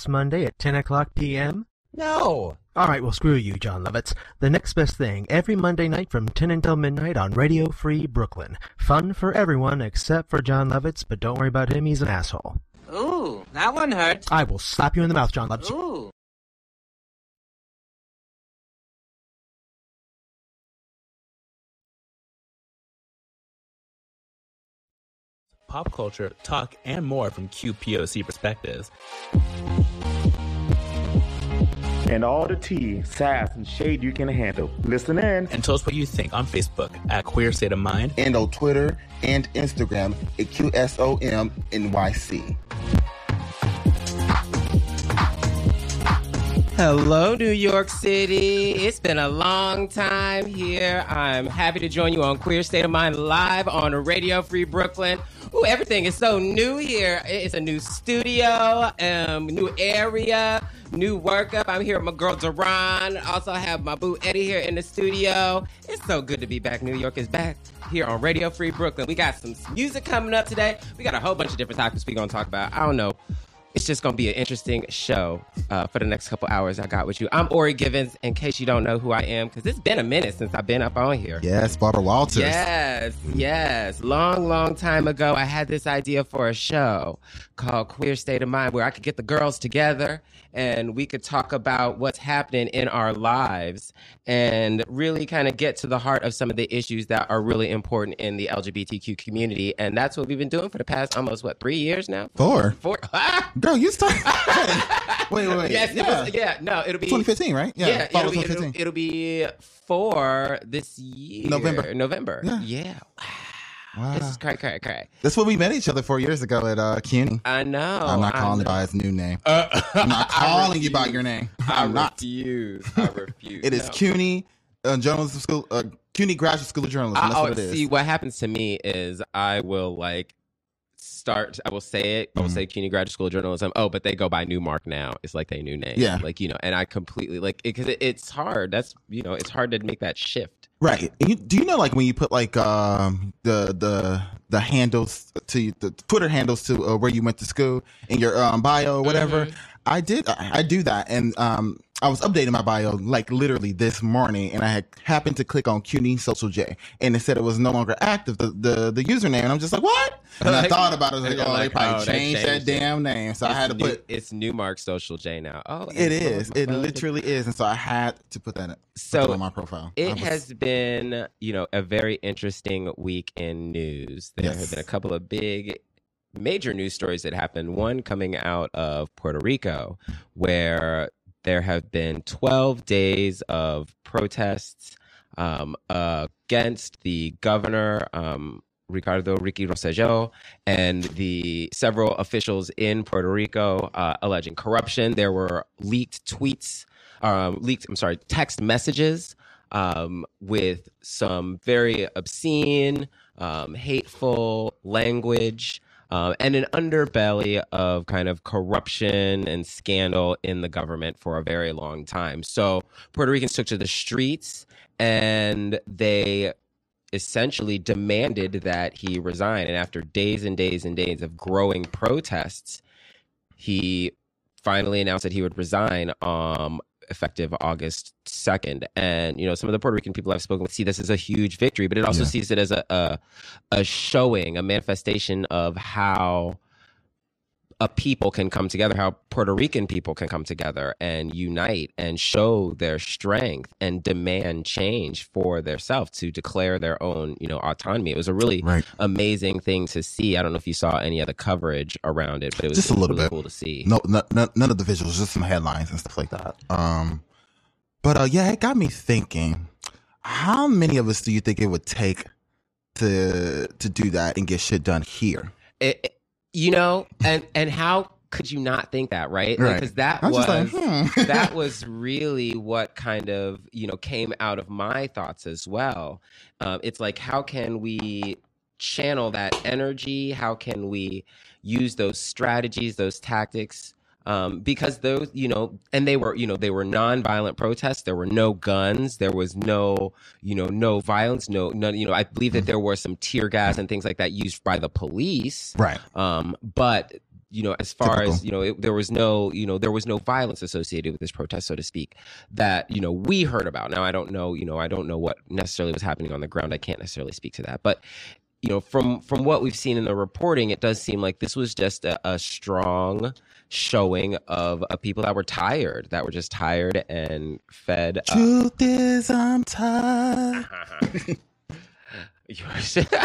this Monday at 10 o'clock p.m.? No. All right, well, screw you, Jon Lovitz. The next best thing, every Monday night from 10 until midnight on Radio Free Brooklyn. Fun for everyone except for Jon Lovitz, but don't worry about him, he's an asshole. Ooh, that one hurt. I will slap you in the mouth, Jon Lovitz. Ooh. Pop culture, talk, and more from QPOC perspectives. and all the tea, sass, and shade you can handle. Listen in. And tell us what you think on Facebook at Queer State of Mind. and on Twitter and Instagram at QSOMNYC. Hello, New York City. It's been a long time here. I'm happy to join you on Queer State of Mind live on Radio Free Brooklyn. Ooh, everything is so new here. It's a new studio, um, new area, new workup. I'm here with my girl Duran. Also have my boo Eddie here in the studio. It's so good to be back. New York is back here on Radio Free Brooklyn. We got some music coming up today. We got a whole bunch of different topics we're gonna talk about. I don't know it's just going to be an interesting show uh, for the next couple hours I got with you. I'm Ori Givens, in case you don't know who I am, because it's been a minute since I've been up on here. Yes, Barbara Walters. Yes, yes. Long, long time ago, I had this idea for a show called Queer State of Mind where I could get the girls together and we could talk about what's happening in our lives and really kind of get to the heart of some of the issues that are really important in the LGBTQ community. And that's what we've been doing for the past almost, what, three years now? Four. Four. Girl, you start. wait, wait, wait. Yes, yeah. was, yeah, no, it'll be 2015, right? Yeah, fall it'll, be, it'll, 2015. it'll be for this year, November. November. Yeah. yeah. Wow. This is cray, cray, cray. That's what we met each other four years ago at uh, CUNY. I know. I'm not calling you know. by his new name. Uh, I'm not I calling you by your name. I I'm not. refuse. I refuse. It is No. CUNY uh, Journalism School, uh, CUNY Graduate School of Journalism. That's I, what it is. See, what happens to me is I will like start. I will say it. I will Mhm. say CUNY Graduate School of Journalism. Oh, but they go by Newmark now. It's like they new name. Yeah. Like you know, and I completely like because it, it's hard. That's you know, it's hard to make that shift. Right. You, do you know like when you put like um the the the handles to the Twitter handles to uh, where you went to school in your um, bio or whatever? Mm-hmm. I did. I, I do that, and um I was updating my bio like literally this morning, and I had happened to click on CUNY Social J, and it said it was no longer active the the, the username, and I'm just like what? And I thought about it. I was like, oh, they probably oh, they changed, changed that it. damn name, so I had to New- put. it's Newmark Social J now. Oh, It is. It literally is, and so I had to put that put So, that on my profile. It was- has been, you know, a very interesting week in news. There Yes. have been a couple of big, major news stories that happened. One coming out of Puerto Rico, where there have been 12 days of protests um, against the governor, um, Ricardo Ricky Rosselló, and the several officials in Puerto Rico uh, alleging corruption. There were leaked tweets, um, leaked, I'm sorry, text messages um, with some very obscene, um, hateful language. Um, and an underbelly of kind of corruption and scandal in the government for a very long time. So Puerto Ricans took to the streets and they essentially demanded that he resign. And after days and days and days of growing protests, he finally announced that he would resign um, effective August 2nd. And, you know, some of the Puerto Rican people I've spoken with see this as a huge victory, but it also Yeah. sees it as a, a, a showing, a manifestation of how a people can come together, how Puerto Rican people can come together and unite and show their strength and demand change for themselves to declare their own, you know, autonomy. It was a really Right. amazing thing to see. I don't know if you saw any of the coverage around it, but it was Just a little really bit. cool to see. No, no, no, none of the visuals, just some headlines and stuff like that. Um, but uh, yeah, it got me thinking. How many of us do you think it would take to to do that and get shit done here? It- you know, and and how could you not think that, right? Right. Because that I'm was like, hmm. that was really what kind of you know came out of my thoughts as well. Um, it's like how can we channel that energy? How can we use those strategies, those tactics? Um, because those, you know, and they were, you know, they were nonviolent protests. There were no guns. There was no, you know, no violence. No, none. You know, I believe that there were some tear gas and things like that used by the police. Right. Um, but you know, as far Typical. as you know, it, there was no, you know, there was no violence associated with this protest, so to speak, that you know we heard about. Now, I don't know, you know, I don't know what necessarily was happening on the ground. I can't necessarily speak to that, but you know, from from what we've seen in the reporting, it does seem like this was just a, a strong showing of, of people that were tired, that were just tired and fed. up. Truth is, I'm tired.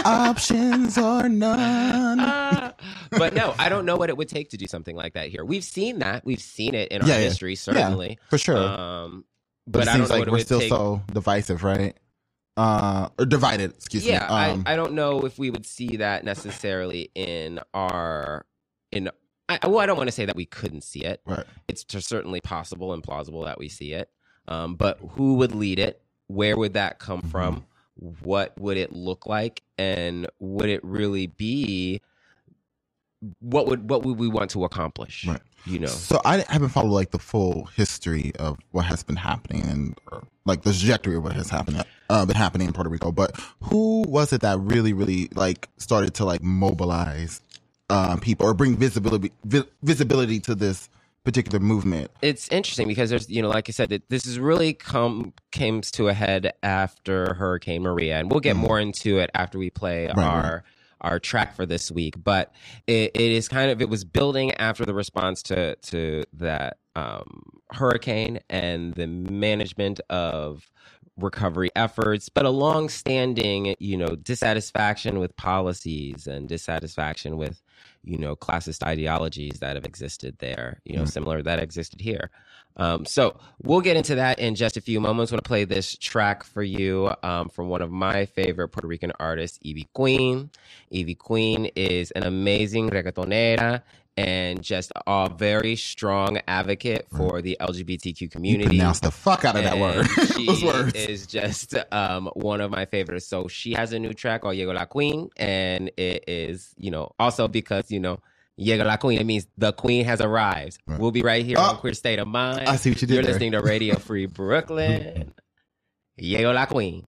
Options are none. Ah. but no, I don't know what it would take to do something like that here. We've seen that. We've seen it in our Yeah, yeah. history, certainly. for sure. Um, but, but it I don't seems know like we're still take. so divisive, right? Uh, or divided. Excuse yeah, me. Um, I, I don't know if we would see that necessarily in our in. I, well, I don't want to say that we couldn't see it. right. It's certainly possible and plausible that we see it. Um, but who would lead it? Where would that come Mm-hmm. from? What would it look like? And would it really be? What would what would we want to accomplish? Right. You know. So I haven't followed like the full history of what has been happening and or, like the trajectory of what has happened uh, been happening in Puerto Rico. But who was it that really, really like started to like mobilize uh, people or bring visibility vi- visibility to this particular movement? it's interesting because there's you know like i said that this is really come comes to a head after hurricane maria and we'll get Mhm. more into it after we play Right, our our track for this week but it, it is kind of it was building after the response to to that um hurricane and the management of recovery efforts but a long-standing you know dissatisfaction with policies and dissatisfaction with you know classist ideologies that have existed there you know Mm. similar that existed here um, so we'll get into that in just a few moments. I'm going to play this track for you um, from one of my favorite Puerto Rican artists, Ivy Queen. Ivy Queen is an amazing reggaetonera and just a very strong advocate for the LGBTQ You community. pronounce the fuck out of that And word. she Those words. is just um, one of my favorites. So she has a new track called Llegó la Queen, and it is, you know, also because, you know, Llegó la Queen, it means the queen has arrived. Right. We'll be right here Oh, on Queer State of Mind. I see what you did You're there. listening to Radio Free Brooklyn. Llegó la Queen.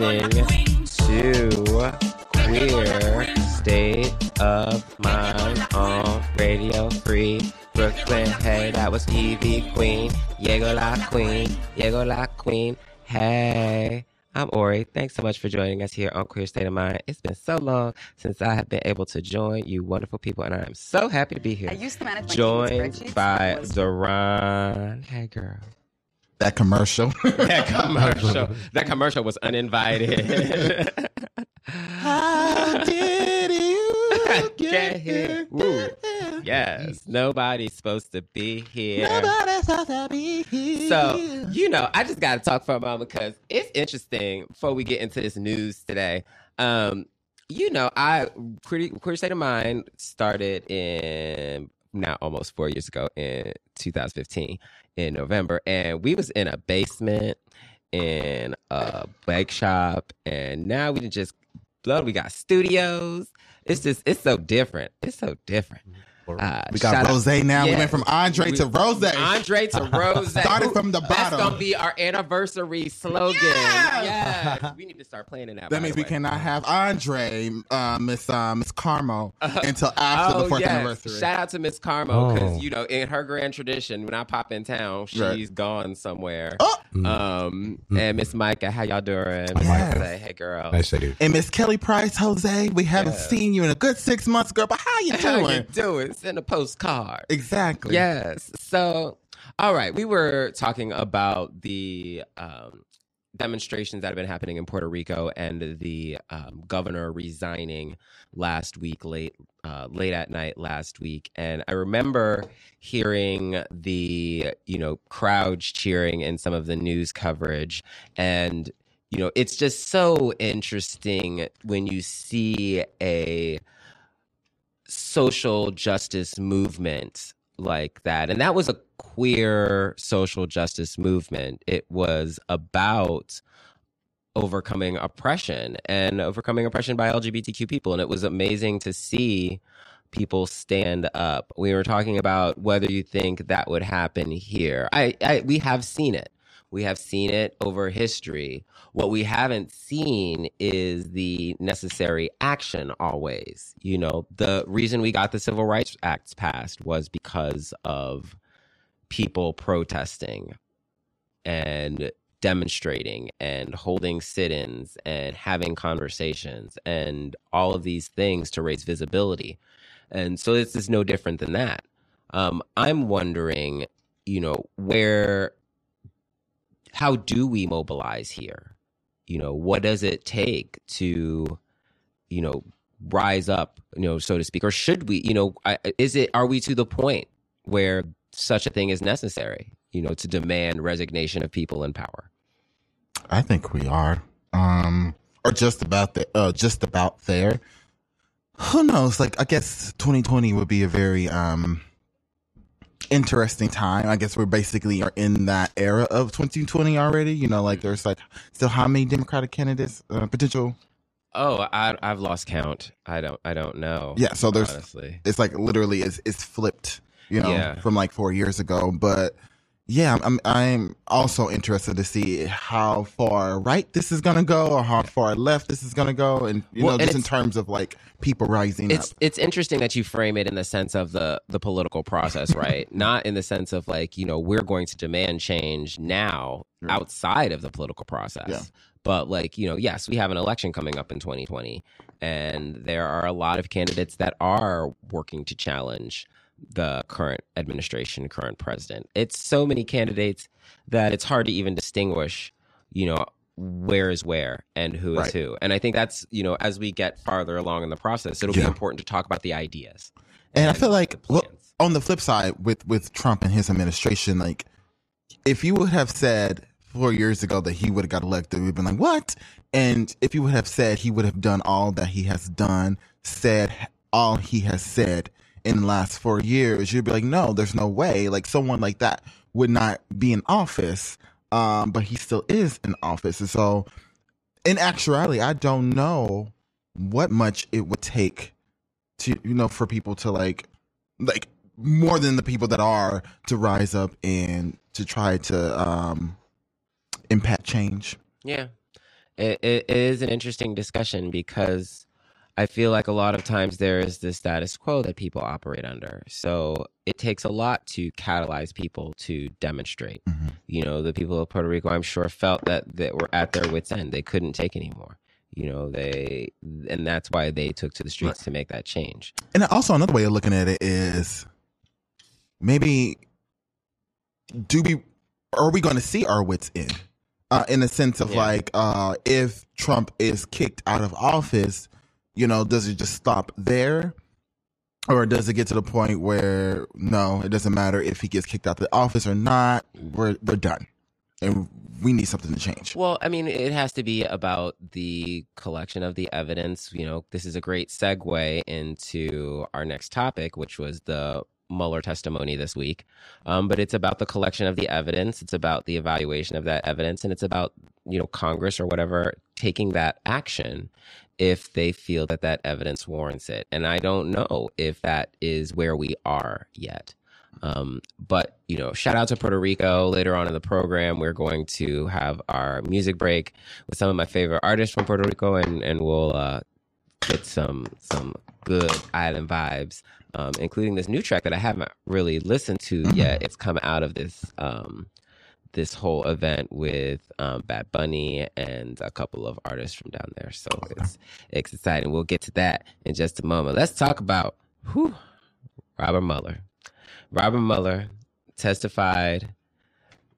Listening to Queer State of Mind on Radio Free Brooklyn. Hey, that was Ivy Queen. Llegó la Queen. Llegó la Queen. Hey. I'm Ori. Thanks so much for joining us here on Queer State of Mind. It's been so long since I have been able to join you wonderful people, and I am so happy to be here. I used to manage my Joined by Zoran. Hey, girl. That commercial. That commercial. that commercial was uninvited. How did you Get here. Woo. Yes. Nobody's supposed to be here. Nobody's supposed to be here. So, you know, I just got to talk for a moment because it's interesting before we get into this news today. Um, you know, I pretty queer state of mind started in now almost four years ago in 2015 in November, and we was in a basement in a bake shop, and now we just blood. We got studios. It's just it's so different. It's so different. Mm-hmm. Uh, we got shout out- Rose now. We went from Andre to We- Rose. Andre to Rose. Started from the bottom. That's gonna be our anniversary slogan. Yes! Yes. we need to start planning in that. That means we cannot have Andre, uh, Miss uh, Miss Carmo, until after the Oh, fourth yes. anniversary. Shout out to Miss Carmo because Oh. you know in her grand tradition, when I pop in town, she's Right. gone somewhere. Oh! Um, and Miss Micah, how y'all doing? Miss Yes. Micah say, hey girl, Nice to you. and Miss Kelly Price, Jose, we haven't Yes. seen you in a good six months, girl. But how you how doing? you doing? Send a postcard. Exactly. Yes. So, all right, we were talking about the um, demonstrations that have been happening in Puerto Rico and the um, governor resigning last week, late uh, late at night last week, and I remember hearing the you know crowds cheering in some of the news coverage, and you know it's just so interesting when you see a social justice movement like that. And that was a queer social justice movement. It was about overcoming oppression and overcoming oppression by LGBTQ people. And it was amazing to see people stand up. We were talking about whether you think that would happen here. I, I we have seen it. We have seen it over history. What we haven't seen is the necessary action always. You know, the reason we got the Civil Rights Acts passed was because of people protesting and demonstrating and holding sit ins and having conversations and all of these things to raise visibility. And so this is no different than that. Um, I'm wondering, you know, where, how do we mobilize here? You know, what does it take to, you know, rise up, you know, so to speak, or should we, you know, is it, are we to the point where such a thing is necessary, you know, to demand resignation of people in power? I think we are, um, or just about the, uh, just about there. Who knows? Like, I guess 2020 would be a very um interesting time. I guess we're basically are in that era of 2020 already. You know, like there's like still how many Democratic candidates uh, potential? Oh, I, I've lost count. I don't, I don't know. Yeah, so there's honestly, it's like literally it's it's flipped, you know, Yeah. from like four years ago. But yeah, I'm I'm also interested to see how far right this is gonna go or how far left this is gonna go, and you Well, know, and just in terms of like people rising it's up. it's interesting that you frame it in the sense of the the political process, right? Not in the sense of like you know we're going to demand change now Right. outside of the political process. Yeah. But like you know, yes, we have an election coming up in 2020, and there are a lot of candidates that are working to challenge the current administration, current president. It's so many candidates that it's hard to even distinguish, you know, where is where and who is Right. who. And I think that's, you know, as we get farther along in the process, it'll be important to talk about the ideas. And I feel like well, on the flip side, with with Trump and his administration, like if you would have said four years ago that he would have got elected, we'd been like, what? And if you would have said he would have done all that he has done, said all he has said in the last four years, you'd be like, no, there's no way. Like someone like that would not be in office. Um, but he still is in office. And so in actuality, I don't know what much it would take to you know for people to like like more than the people that are to rise up and to try to um impact change Yeah. it, it is an interesting discussion because I feel like a lot of times there is the status quo that people operate under. So it takes a lot to catalyze people to demonstrate. Mhm. You know, the people of Puerto Rico, I'm sure, felt that they were at their wits' end. They couldn't take anymore. You know, they, and that's why they took to the streets to make that change. And also another way of looking at it is maybe do we are we going to see our wits in uh, in the sense of Yeah. like uh, if Trump is kicked out of office, you know, does it just stop there? Or does it get to the point where no, it doesn't matter if he gets kicked out of the office or not? We're we're done, and we need something to change. Well, I mean, it has to be about the collection of the evidence. You know, this is a great segue into our next topic, which was the Mueller testimony this week. Um, but it's about the collection of the evidence. It's about the evaluation of that evidence, and it's about you know Congress or whatever taking that action if they feel that that evidence warrants it. And I don't know if that is where we are yet. Um, but you know, shout out to Puerto Rico. Later on in the program, we're going to have our music break with some of my favorite artists from Puerto Rico, and and we'll uh, get some some good island vibes, um, including this new track that I haven't really listened to yet. It's come out of this um, this whole event with um, Bad Bunny and a couple of artists from down there. So it's it's exciting. We'll get to that in just a moment. Let's talk about whew, Robert Mueller. Robert Mueller testified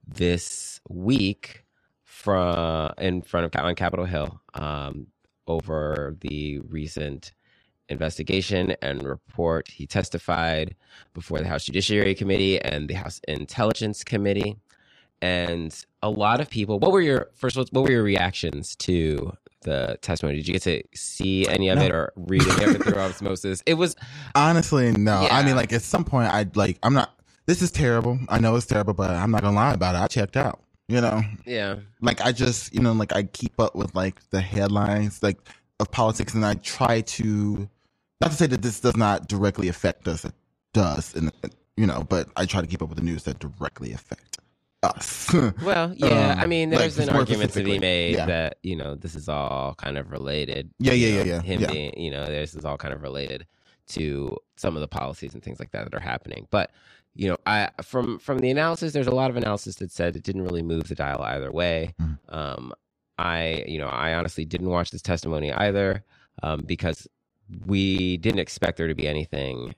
this week from in front of on Capitol Hill um, over the recent investigation and report. He testified before the House Judiciary Committee and the House Intelligence Committee. And a lot of people, what were your first? What were your reactions to the testimony? Did you get to see any of No. it or read any of it through osmosis? It was Honestly, no. I mean, like at some point, I'd like I'm not. This is terrible. I know it's terrible, but I'm not gonna lie about it. I checked out. You know, yeah. like I just you know like I keep up with like the headlines like of politics, and I try to not to say that this does not directly affect us. It does, and you know, but I try to keep up with the news that directly affect us. Well, yeah. Um, I mean, like, there's an argument to be made yeah. that you know this is all kind of related. Yeah, yeah, yeah, yeah, Him yeah. being, you know, this is all kind of related to some of the policies and things like that that are happening. But you know, I from from the analysis, there's a lot of analysis that said it didn't really move the dial either way. Mhm. Um, I, you know, I honestly didn't watch this testimony either um, because we didn't expect there to be anything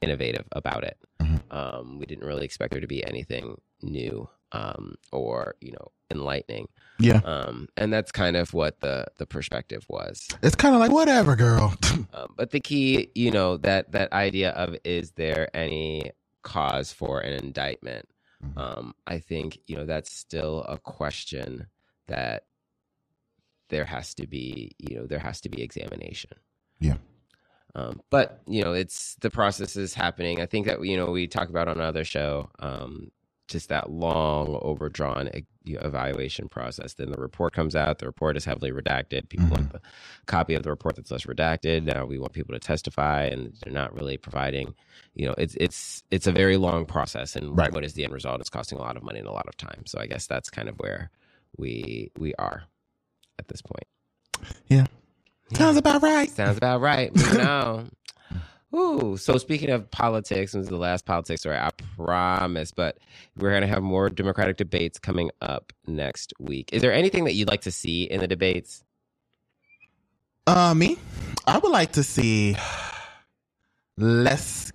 innovative about it. Mhm. Um, we didn't really expect there to be anything new um, or you know enlightening. yeah, Um, and that's kind of what the the perspective was. it's kind of like whatever, girl. Um, but the key, you know, that that idea of is there any cause for an indictment? Mhm. Um, I think you know that's still a question that there has to be, you know, there has to be examination. Yeah. Um, but you know, it's the process is happening. I think that you know we talk about on another show, um, just that long overdrawn evaluation process. Then the report comes out. The report is heavily redacted. People want mm-hmm. the copy of the report that's less redacted. Now we want people to testify, and they're not really providing. You know, it's it's it's a very long process, and Right. what is the end result? It's costing a lot of money and a lot of time. So I guess that's kind of where we we are at this point. Yeah. Sounds about right. Sounds about right. Moving on. Ooh, so speaking of politics, this is the last politics story, I promise, but we're going to have more Democratic debates coming up next week. Is there anything that you'd like to see in the debates? Uh, me, I would like to see less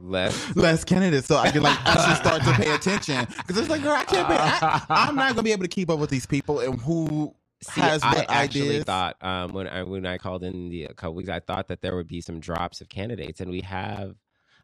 Less. less candidates, so I can like actually start to pay attention. Because it's like, girl, I can't. Pay, I, I'm not gonna be able to keep up with these people and who See, has I what actually ideas. thought um, when I when I called in the a couple weeks, I thought that there would be some drops of candidates, and we have,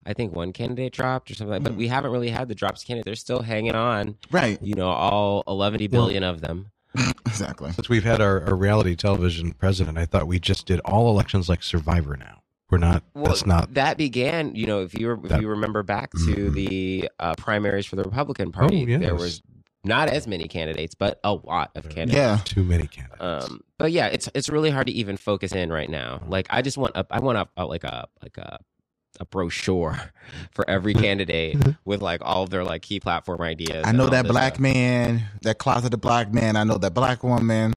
I think, one candidate dropped or something. like But Mhm. we haven't really had the drops of candidates. They're still hanging on. right, You know, all 11 billion of them. exactly. Since we've had our, our reality television president, I thought we just did all elections like Survivor now. We're not, Well, that's not, that began. You know, if you if That- you remember back to Mhm. the uh, primaries for the Republican Party, Oh, yes. there was not as many candidates, but a lot of candidates. Yeah, too many candidates. Um, but yeah, it's it's really hard to even focus in right now. Like I just want a, I want a, a like a like a a brochure for every candidate with like all their like key platform ideas. I know that black stuff. man, that closeted black man. I know that black woman.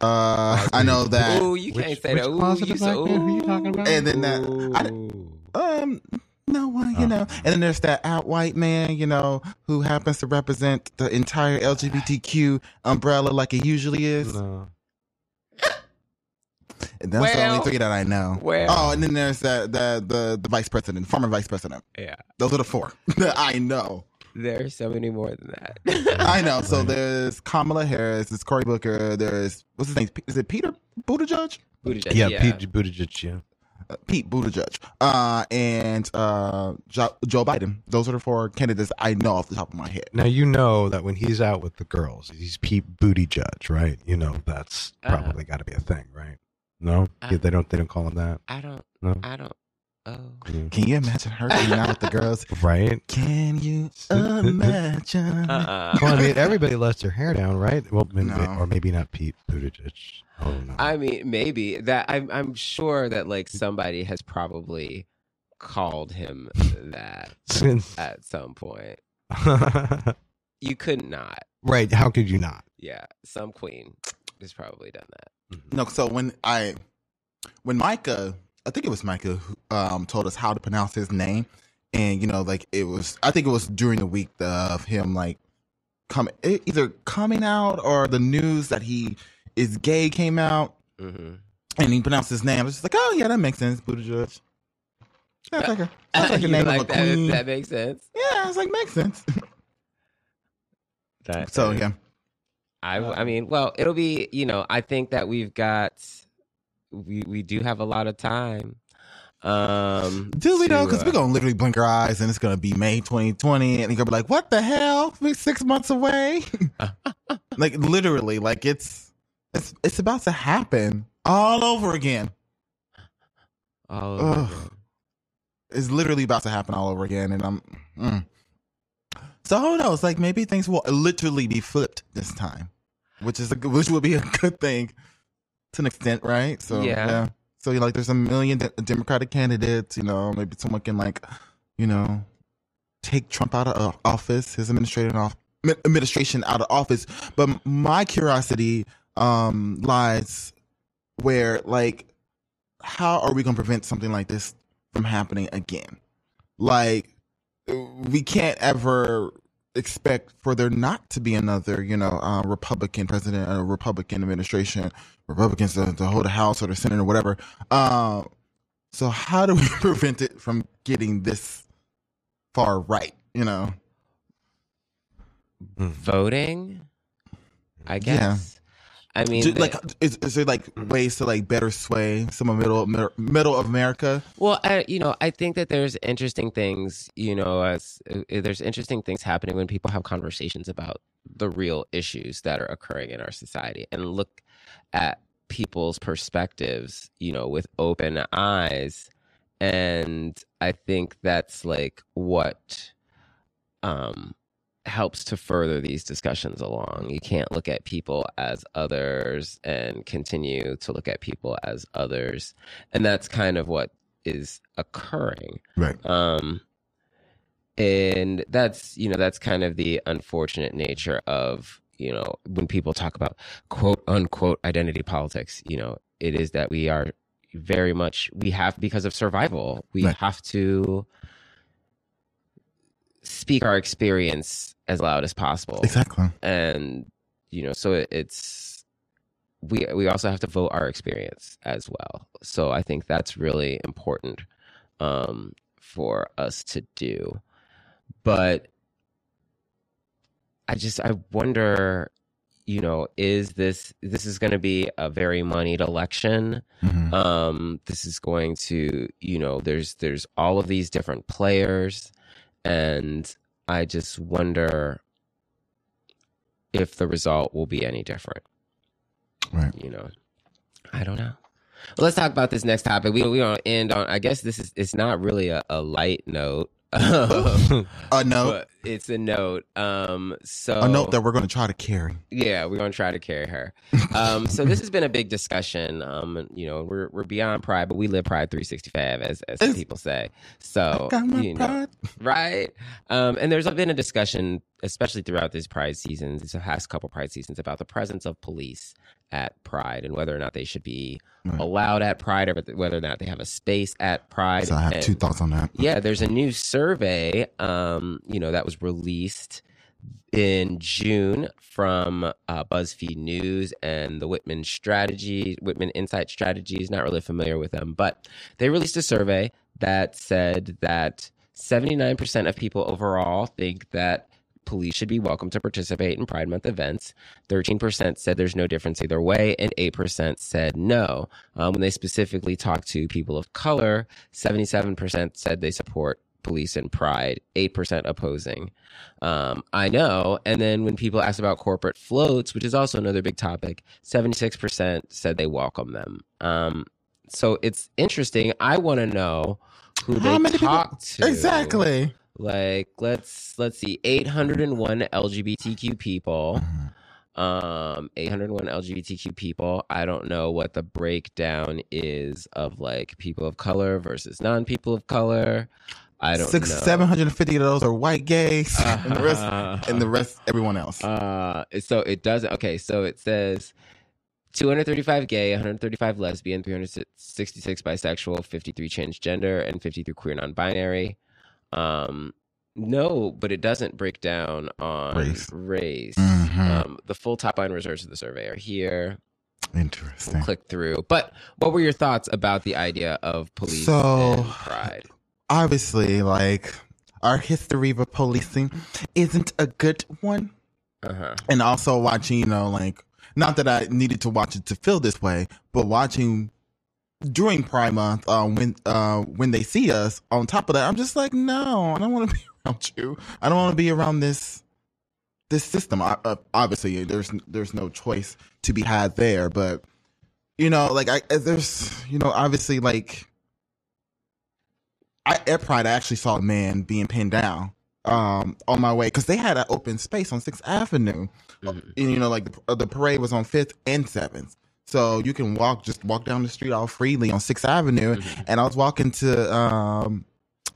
Uh, I know that. Ooh, you Which- can't say that. Ooh, closeted you black so, man? Who are you talking about? And then that- Ooh. Um, no one, you Oh. know. And then there's that out white man, you know, who happens to represent the entire LGBTQ umbrella like it usually is. No. And that's the only three that I know. well. Oh, and then there's that the the the vice president, former vice president. yeah, Those are the four that I know. there's so many more than that. I know. So there's Kamala Harris, there's Cory Booker, there's what's his name? Is it Peter Buttigieg? Buttigieg, Yeah, yeah. Pete Buttigieg. Yeah. Uh, Pete Buttigieg, uh, and uh, jo- Joe Biden. Those are the four candidates I know off the top of my head. Now you know that when he's out with the girls, he's Pete Booty Judge, right? You know that's Uh, probably got to be a thing, right? No, uh, Yeah, they don't. They don't call him that, I don't. No. I don't. Oh. Can you imagine her being out with the girls? right? Can you imagine? Uh-uh. Well, I mean, everybody lets their hair down, right? Well, maybe, No. or maybe not Pete Buttigieg. Oh no. I mean, maybe that. I'm. I'm sure that like somebody has probably called him that at some point. You could not. right? How could you not? Yeah, some queen has probably done that. Mm-hmm. No, so when I when Micah, I think it was Micah who um told us how to pronounce his name, and you know, like it was, I think it was during the week of him like coming either coming out or the news that he is gay came out, hmm and he pronounced his name. I was just like, oh yeah, that makes sense, Buttigieg. That's like a, that's like a name like of a that, queen. that makes sense. yeah, it's like makes sense. That so yeah, I, I mean, well, it'll be, you know, I think that we've got, we, we do have a lot of time. Um, do we to, know? Because uh, we're gonna literally blink our eyes, and it's gonna be May 2020, and you're gonna be like, "What the hell? We're six months away." like literally, like it's it's it's about to happen all over again. all over. It's literally about to happen all over again, and I'm. Mm. So who knows? Like maybe things will literally be flipped this time, which is a, which would be a good thing to an extent, right? So Yeah. So you like, there's a million de- Democratic candidates. You know, maybe someone can like, you know, take Trump out of uh, office, his administration off administration out of office. But my curiosity um lies where like how are we going to prevent something like this from happening again? Like we can't ever expect for there not to be another, you know, uh, Republican president or Republican administration, Republicans to, to hold the House or the Senate or whatever. Uh, so how do we prevent it from getting this far right? You know, Voting, I Yeah. I mean, Do- the- like, is, is there like ways to like better sway some of middle middle of America? Well, I, you know, I think that there's interesting things, you know, as uh, there's interesting things happening when people have conversations about the real issues that are occurring in our society and look at people's perspectives, you know, with open eyes. And I think that's like what um helps to further these discussions along. You can't look at people as others and continue to look at people as others. And that's kind of what is occurring. Right. Um and that's, you know, that's kind of the unfortunate nature of, you know, when people talk about quote unquote identity politics, you know, it is that we are very much we have because of survival. We Right. have to speak our experience as loud as possible. Exactly. and you know so it, it's we we also have to vote our experience as well. So i think that's really important um for us to do. But i just i wonder you know is this this is going to be a very moneyed election. Mhm. um this is going to you know there's there's all of these different players and i just wonder if the result will be any different. Right. you know i don't know. Let's talk about this next topic. We we don't end on i guess this is it's not really a, a light note Uh, no. but it's a note. Um, so A note that we're going to try to carry. yeah, we're gonna try to carry her. Um, so this has been a big discussion. Um, you know, we're we're beyond pride, but we live pride 365, as as It's- people say. So Got my you know, pride. right? Um, and there's been a discussion, especially throughout this Pride season, these past couple Pride seasons, about the presence of police at Pride and whether or not they should be Right. allowed at Pride, or whether or not they have a space at Pride. So I have And- two thoughts on that. yeah, there's a new survey, um, you know, that was released in June from uh, BuzzFeed News and the Whitman Strategy, Whitman Insight Strategies. Not really familiar with them, but they released a survey that said that 79% of people overall think that police should be welcome to participate in Pride Month events. 13% said there's no difference either way, and 8% said no. Um, when they specifically talked to people of color, 77% said they support police and pride, 8% opposing. Um, I know. And then when people asked about corporate floats, which is also another big topic, 76% said they welcome them. Um, so it's interesting. I want to know who How they many people- to. Exactly. Like let's let's see, 801 LGBTQ people. Mm-hmm. um 801 lgbtq people. I don't know what the breakdown is of like people of color versus non-people of color. I don't Six, know. seven hundred and fifty of those are white gays, and the rest, and the rest, everyone else. uh so it doesn't okay so it says 235 gay 135 lesbian 366 bisexual 53 transgender and 53 queer non-binary um no but it doesn't break down on Race. race. Mhm. um the full top line results of the survey are here Interesting. click through. But what were your thoughts about the idea of police So- and pride? Obviously, like our history of policing isn't a good one. Uh huh. and also watching, you know, like not that I needed to watch it to feel this way, but watching during Pride Month, uh, when uh, when they see us, on top of that, I'm just like, no, I don't want to be around you. I don't want to be around this this system. I, uh, obviously, there's there's no choice to be had there, but you know, like I there's you know, obviously, like I at Pride, I actually saw a man being pinned down um on my way because they had an open space on Sixth Avenue. Mhm. And, you know, like the, uh, the parade was on Fifth and Seventh, so you can walk just walk down the street all freely on Sixth Avenue. Mhm. And I was walking to um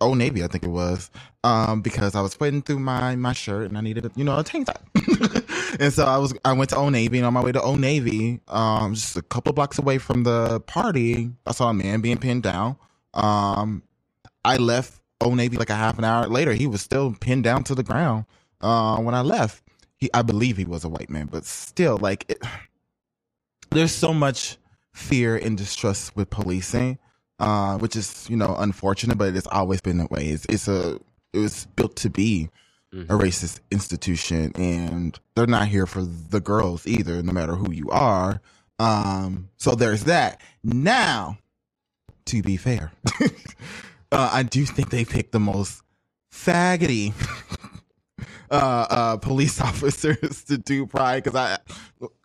Old Navy, I think it was, um because I was putting through my my shirt and I needed a, you know a tank top. and so I was I went to Old Navy and on my way to Old Navy, um just a couple blocks away from the party, I saw a man being pinned down. Um I left Old Navy like a half an hour later. He was still pinned down to the ground. Uh, when I left, he I believe he was a white man, but still, like, it, there's so much fear and distrust with policing, uh, which is you know unfortunate, but it's always been that way. It's it's a it was built to be a Mhm. racist institution, and they're not here for the girls either, no matter who you are. Um, so there's that. Now, to be fair, uh, I do think they picked the most faggoty uh, uh, police officers to do pride because I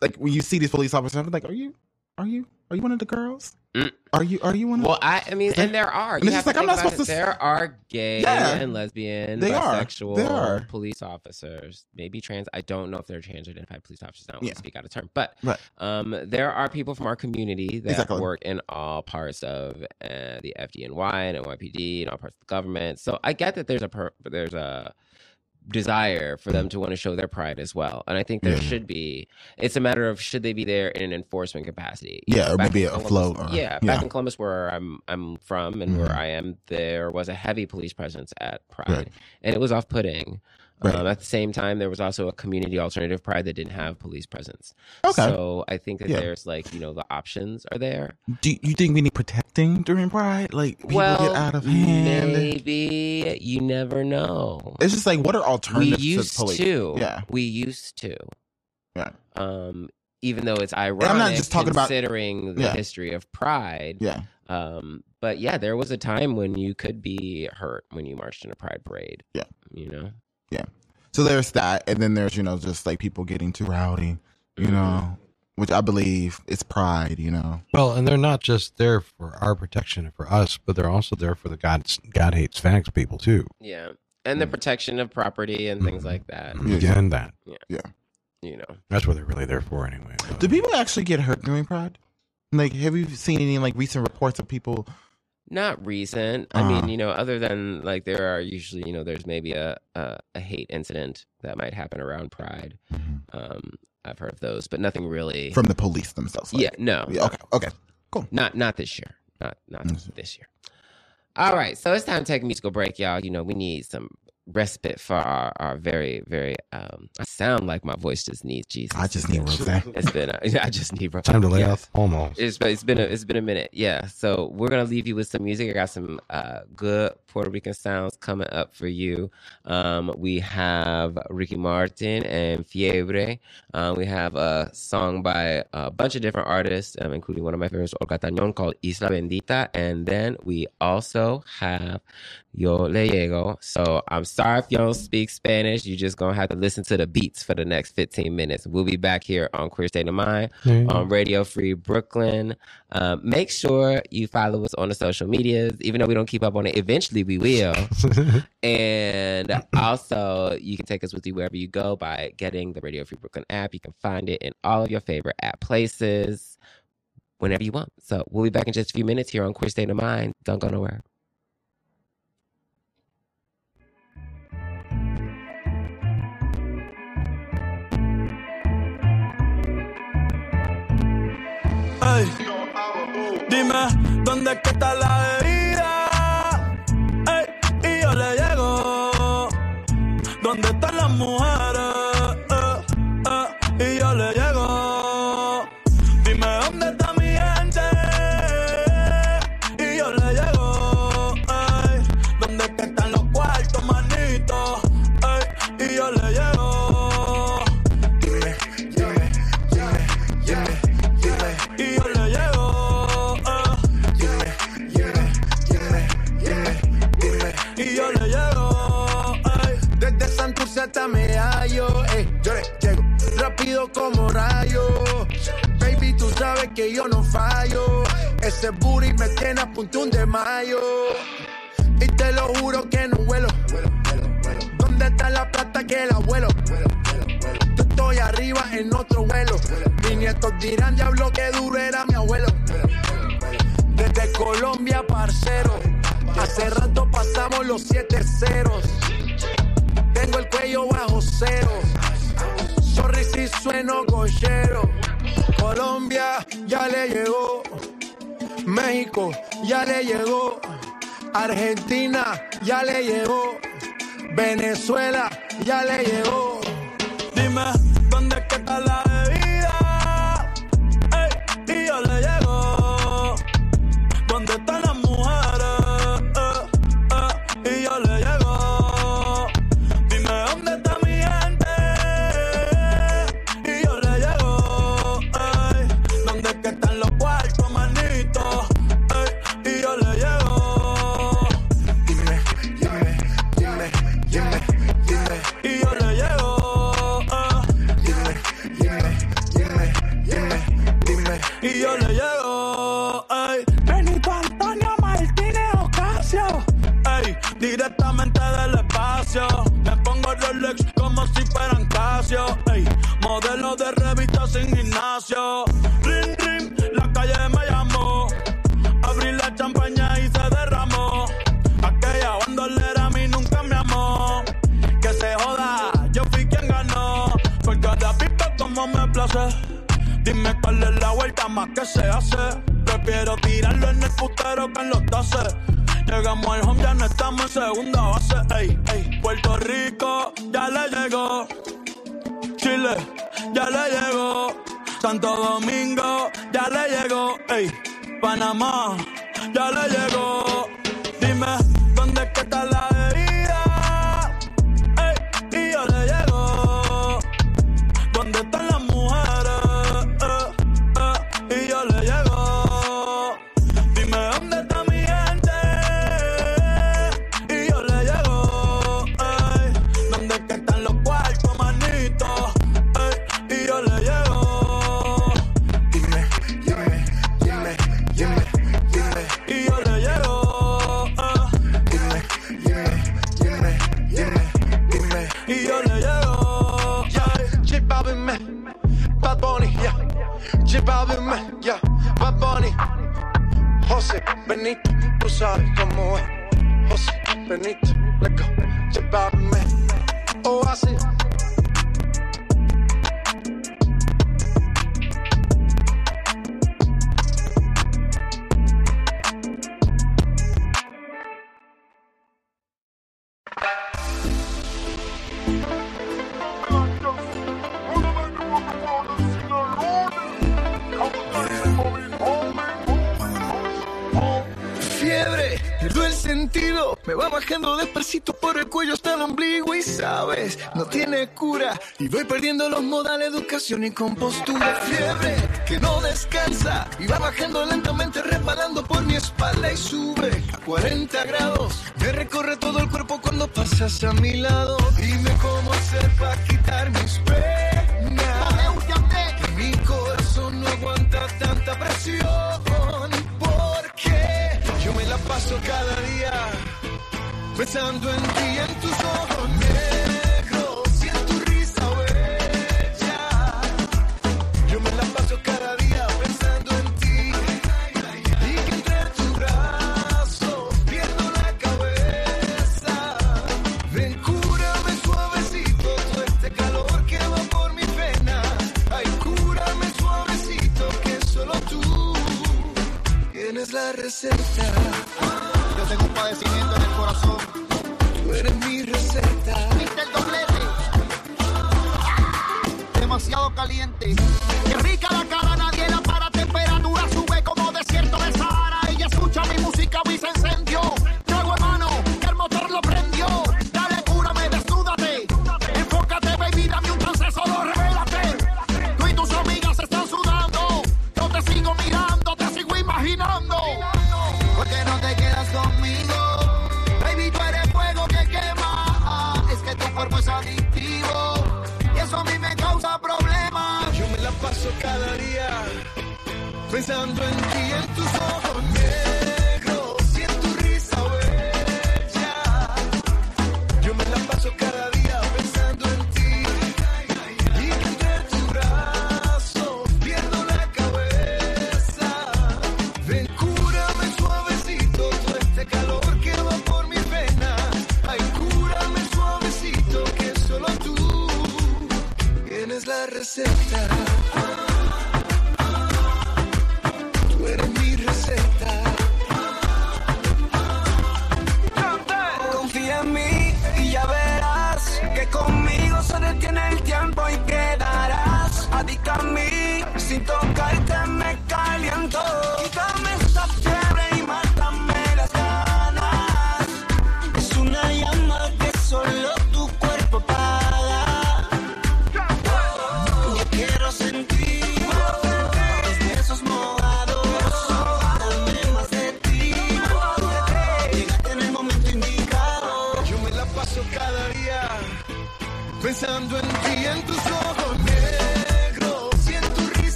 like when you see these police officers, I'm like, are you, are you, are you one of the girls? Mm. Are you, are you one of? Well, I, I mean, and there are. And You have like, I'm not supposed it. to There are gay Yeah. and lesbian, They are. bisexual They are. police officers, maybe trans. I don't know if they're trans identified police officers. I don't want Yeah. to speak out of turn, but Right. um, there are people from our community that Exactly. work in all parts of uh, the FDNY and NYPD and all parts of the government. So I get that there's a per- there's a desire for them to want to show their pride as well, and I think there Yeah. should be. It's a matter of should they be there in an enforcement capacity? You Yeah, know, or maybe in a Columbus- float or- yeah, back yeah. in Columbus, where I'm I'm from and where Mhm. I am, there was a heavy police presence at Pride, Right. and it was off putting. Right. Um, at the same time, there was also a community alternative Pride that didn't have police presence. Okay. So I think that Yeah. there's like you know the options are there. do you think we need protecting during pride? Like people well, get out of hand. maybe you never know. It's just like what are We alternatives used to police? to. Yeah, We used to. yeah, Um, even though it's ironic, I'm not just talking about- considering the Yeah. history of Pride. yeah. Um, but yeah, there was a time when you could be hurt when you marched in a pride parade. Yeah. You know? So there's that, and then there's you know just like people getting too rowdy, you know, mm-hmm. which I believe is pride, you know. Well, and they're not just there for our protection and for us, but they're also there for the God God hates fags people too. Yeah. and the protection of property and things mm-hmm. like that. Yeah. Again, that. Yeah. Yeah. You know, That's what they're really there for anyway. but- Do people actually get hurt during Pride? Like, have you seen any like recent reports of people? Not recent. I Uh-huh. mean, you know, other than like there are usually, you know, there's maybe a a, a hate incident that might happen around Pride. Um, I've heard of those, but nothing really. from the police themselves? like- yeah, no, Yeah, okay. Okay. Cool. Not not this year. Not not Mhm. this year. All right, so it's time to take a musical break, y'all. You know, we need some respite for our, our very, very um I sound like my voice just needs Jesus. I just need rose. It's been a, I just need Time to lay yeah. off almost. It's been, it's been a, it's been a minute, yeah. So we're gonna leave you with some music. I got some uh, good Puerto Rican sounds coming up for you. Um, we have Ricky Martin and Fiebre. Uh, we have a song by a bunch of different artists, um, including one of my favorites, Olga Tañón, called Isla Bendita. And then we also have Yo Le Llego. So I'm sorry if you don't speak Spanish. You're just gonna have to listen to the beats for the next 15 minutes. We'll be back here on Queer State of Mind on Radio Free Brooklyn. Um, make sure you follow us on the social medias, even though we don't keep up on it. Eventually, we will. and also, you can take us with you wherever you go by getting the Radio Free Brooklyn app. You can find it in all of your favorite app places whenever you want. So we'll be back in just a few minutes here on Queer State of Mind. Don't go nowhere. Dime dónde que está la bebida. Ey, y yo le llego. ¿Dónde están las mujeres? Eh, eh, y yo le llego. Dime dónde está mi gente. Y yo le llego. Ey, ¿dónde que están los cuartos, manito? Y yo le llego. Booty me tiene a punto de mayo. Y te lo juro que no vuelo. ¿Dónde está la plata que el abuelo? Yo estoy arriba en otro vuelo. Mis nietos dirán, diablo, que duro era mi abuelo. Desde Colombia, parcero. Hace rato pasamos los siete ceros. Tengo el cuello bajo cero. Sorry si sueno cochero. Colombia ya le llegó. México ya le llegó. Argentina ya le llegó. Venezuela ya le llegó. Dime dónde que está la bebida. Ey, y yo le llego. ¿Dónde están las que se hace. Prefiero tirarlo en el putero que en los tases. Llegamos al home, ya no estamos en segunda base. Ey, ey. Puerto Rico, ya le llegó. Chile, ya le llegó. Santo Domingo, ya le llegó. Ey, Panamá, ya le llegó. Dime, ¿dónde es que está Benito, tú sabes cómo es. José, Benito, let's go, llévame. Oasis. Me va bajando despacito por el cuello hasta el ombligo y sabes, no tiene cura y voy perdiendo los modales, educación y compostura. Fiebre que no descansa y va bajando lentamente resbalando por mi espalda y sube a 40 grados. Me recorre todo el cuerpo cuando pasas a mi lado. Dime cómo hacer para quitar mis penas. Pensando en ti, en tus ojos negros y en tu risa bella. Yo me la paso cada día pensando en ti y que entre tus brazos pierdo la cabeza. Ven, cúrame suavecito todo este calor que va por mi pena. Ay, cúrame suavecito que solo tú tienes la receta. Yo tengo en el corazón. Tú eres mi receta. ¿Viste el doblete? Demasiado caliente. Qué rica la cara,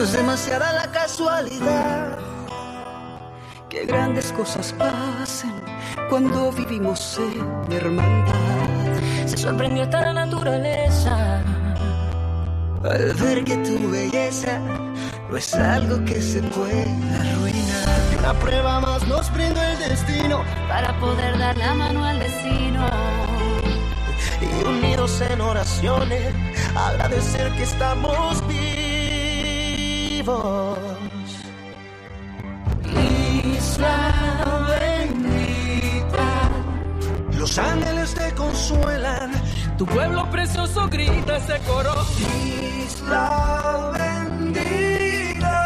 Es demasiada la casualidad que grandes cosas pasen cuando vivimos en hermandad. Se sorprendió hasta la naturaleza al ver que tu belleza no es algo que se pueda arruinar. Una prueba más nos brindó el destino para poder dar la mano al vecino. y unidos en oraciones agradecer que estamos vivos. Isla bendita, Los ángeles te consuelan. Tu pueblo precioso grita ese coro. Isla bendita,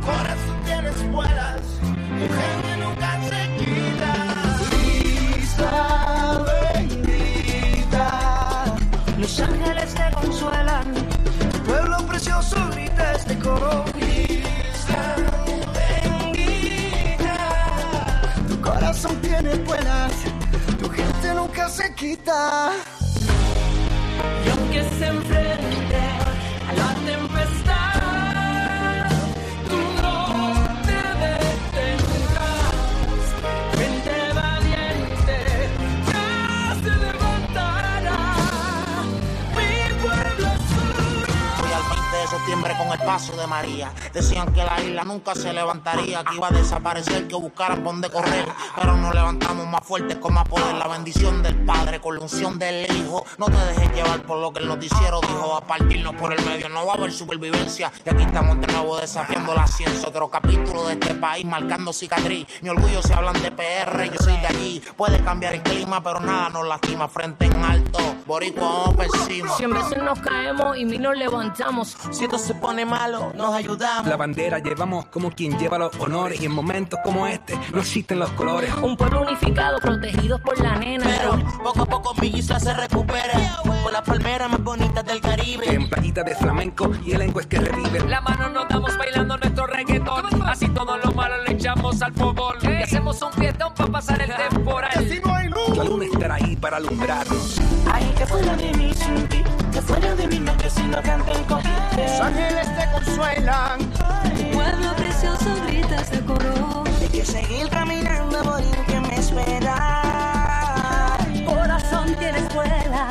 eso tienes fuerza. Quita. Y aunque se enfrente a la tempestad, tú no te detendrás. Vente valiente, ya se levantará. Mi pueblo es Fui al 20 de septiembre con el paso de María. Decían que la isla nunca se levantaría, que iba a desaparecer, que buscaran por dónde correr. Pero nos levantamos más fuertes con más poder. La bendición del Padre con la unción del Hijo. No te dejes llevar por lo que el noticiero dijo. A partirnos por el medio no va a haber supervivencia. Y aquí estamos de nuevo desafiando la ciencia. Otro capítulo de este país marcando cicatriz. Mi orgullo se hablan de PR, yo soy de allí. Puede cambiar el clima, pero nada nos lastima. Frente en alto, boricua vamos por encima. Cien veces nos caemos y mí nos levantamos. Si esto se pone malo, nos ayudamos. La bandera llevamos como quien lleva los honores. Y en momentos como este, no existen los colores. Un pueblo unificado, protegidos por la nena. Pero poco a poco mi isla se recupera. Con las palmeras más bonitas del Caribe. En playita de flamenco y el es que revive. La mano nos damos bailando nuestro reggaetón. Así todo lo malo le echamos al fogón. Y hacemos un fiestón para pasar el temporal. La luna estará ahí para alumbrarnos. Ay, que fuera de mí sin ti, que fuera de mí no que si no canten con Los ángeles te consuelan. Tu pueblo precioso grita ese coro. Hay que seguir caminando, morir que me espera. Corazón tiene escuela.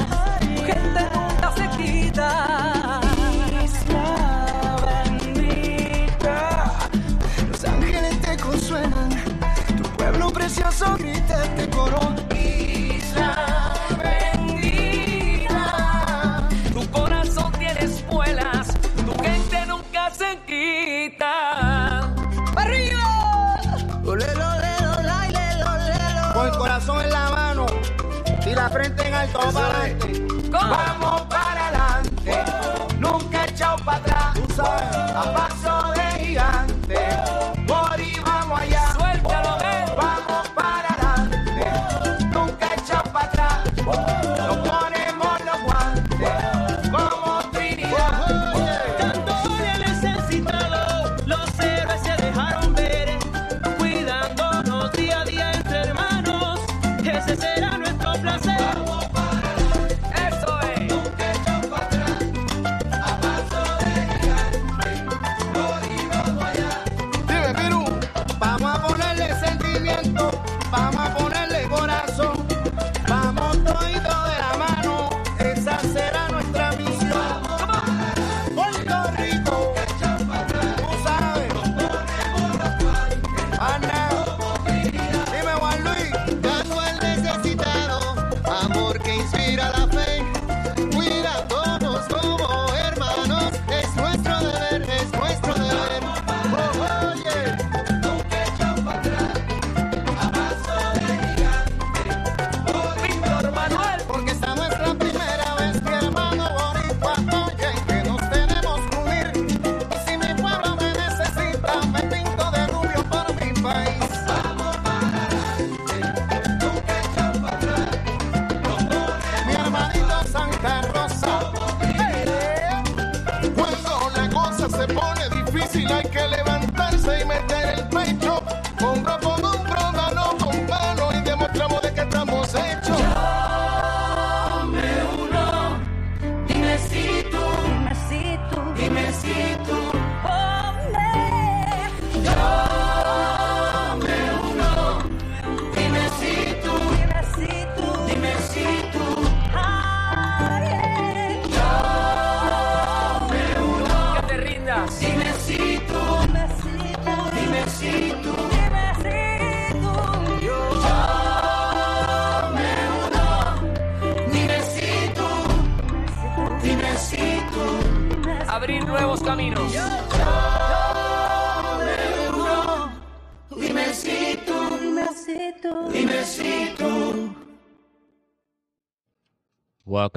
Gente nunca se quita. Isla bendita. Los ángeles te consuelan. Tu pueblo precioso grita este coro. Isla frente en alto para adelante. Vamos para adelante, nunca echado para atrás.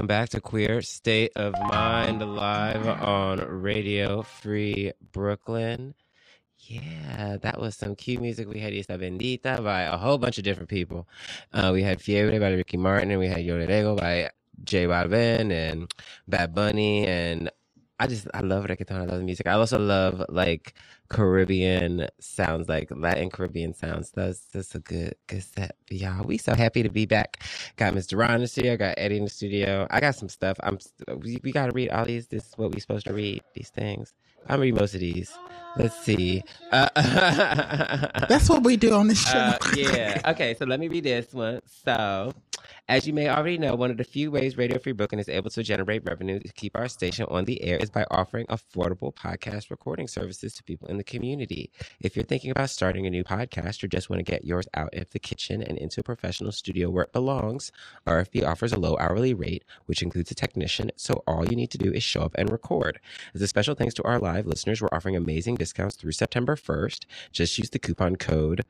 Welcome back to Queer State of Mind live on Radio Free Brooklyn. Yeah, that was some cute music. We had Isla Bendita by a whole bunch of different people. Uh, we had Fiebre by Ricky Martin, and we had Yo Le Llego by J Balvin and Bad Bunny and I just I love reggaeton. I love the music. I also love like Caribbean sounds, like Latin Caribbean sounds. That's that's a good good set for y'all. We so happy to be back. Got Mr. Ron in the studio. Got Eddie in the studio. I got some stuff. I'm we, we got to read all these. This is what we supposed to read. These things. I'm read most of these. Let's see. Uh, That's what we do on this show. uh, yeah. Okay. So let me read this one. So, as you may already know, one of the few ways Radio Free Brooklyn is able to generate revenue to keep our station on the air is by offering affordable podcast recording services to people in the community. If you're thinking about starting a new podcast or just want to get yours out of the kitchen and into a professional studio where it belongs, RFB offers a low hourly rate, which includes a technician. So all you need to do is show up and record. As a special thanks to our live listeners, we're offering amazing discounts through September 1st. Just use the coupon code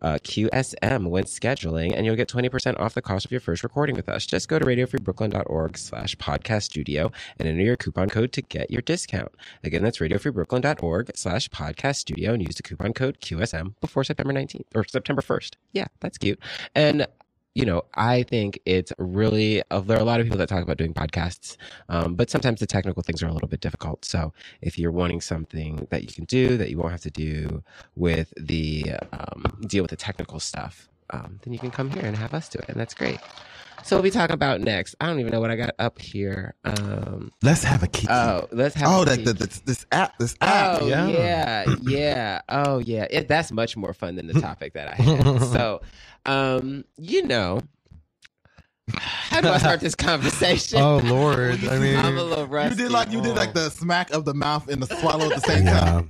uh, QSM when scheduling, and you'll get 20% off the cost of your first recording with us. Just go to radiofreebrooklyn.org slash podcast studio and enter your coupon code to get your discount. Again, that's radiofreebrooklyn.org slash podcast studio and use the coupon code QSM before September 19th or September 1st. Yeah, that's cute. And you know, I think it's really, uh, there are a lot of people that talk about doing podcasts, um, but sometimes the technical things are a little bit difficult. So if you're wanting something that you can do that you won't have to do with the, um, deal with the technical stuff, um, then you can come here and have us do it. And that's great. So what we talk about next. I don't even know what I got up here. Um, Let's have a kiki. oh, let's have oh, a that, this, this app, this app. Oh yeah, yeah. Oh yeah. It, that's much more fun than the topic that I had. so, um, you know, how do I start this conversation? Oh Lord! I mean, I'm a little rusty. You did like you did like the smack of the mouth and the swallow at the same yeah.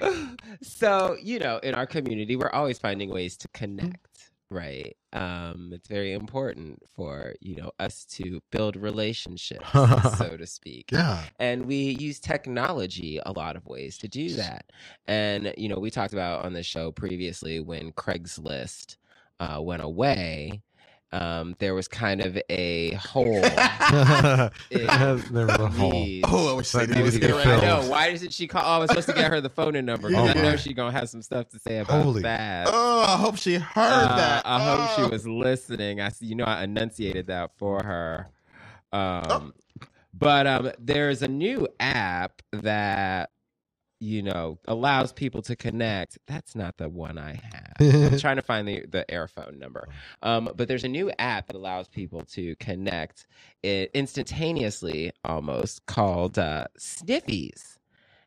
time. so you know, in our community, we're always finding ways to connect, right? Um, it's very important for you know us to build relationships, so to speak. Yeah. and we use technology a lot of ways to do that. And you know, we talked about on the show previously when Craigslist uh, went away. Um, there was kind of a hole. in there was a hole. Oh, I wish That they to did. get I know. Why isn't she call? Oh, I was supposed to get her the phone and number. Oh, I know she's gonna have some stuff to say about Holy- that. Oh, I hope she heard Uh, that. I hope she Oh. was listening. I see. You know, I enunciated that for her. Um, Oh. but um, there's a new app that you know allows people to connect. That's not the one I have. I'm trying to find the the air phone number. Um, but there's a new app that allows people to connect it instantaneously, almost called uh, Sniffies.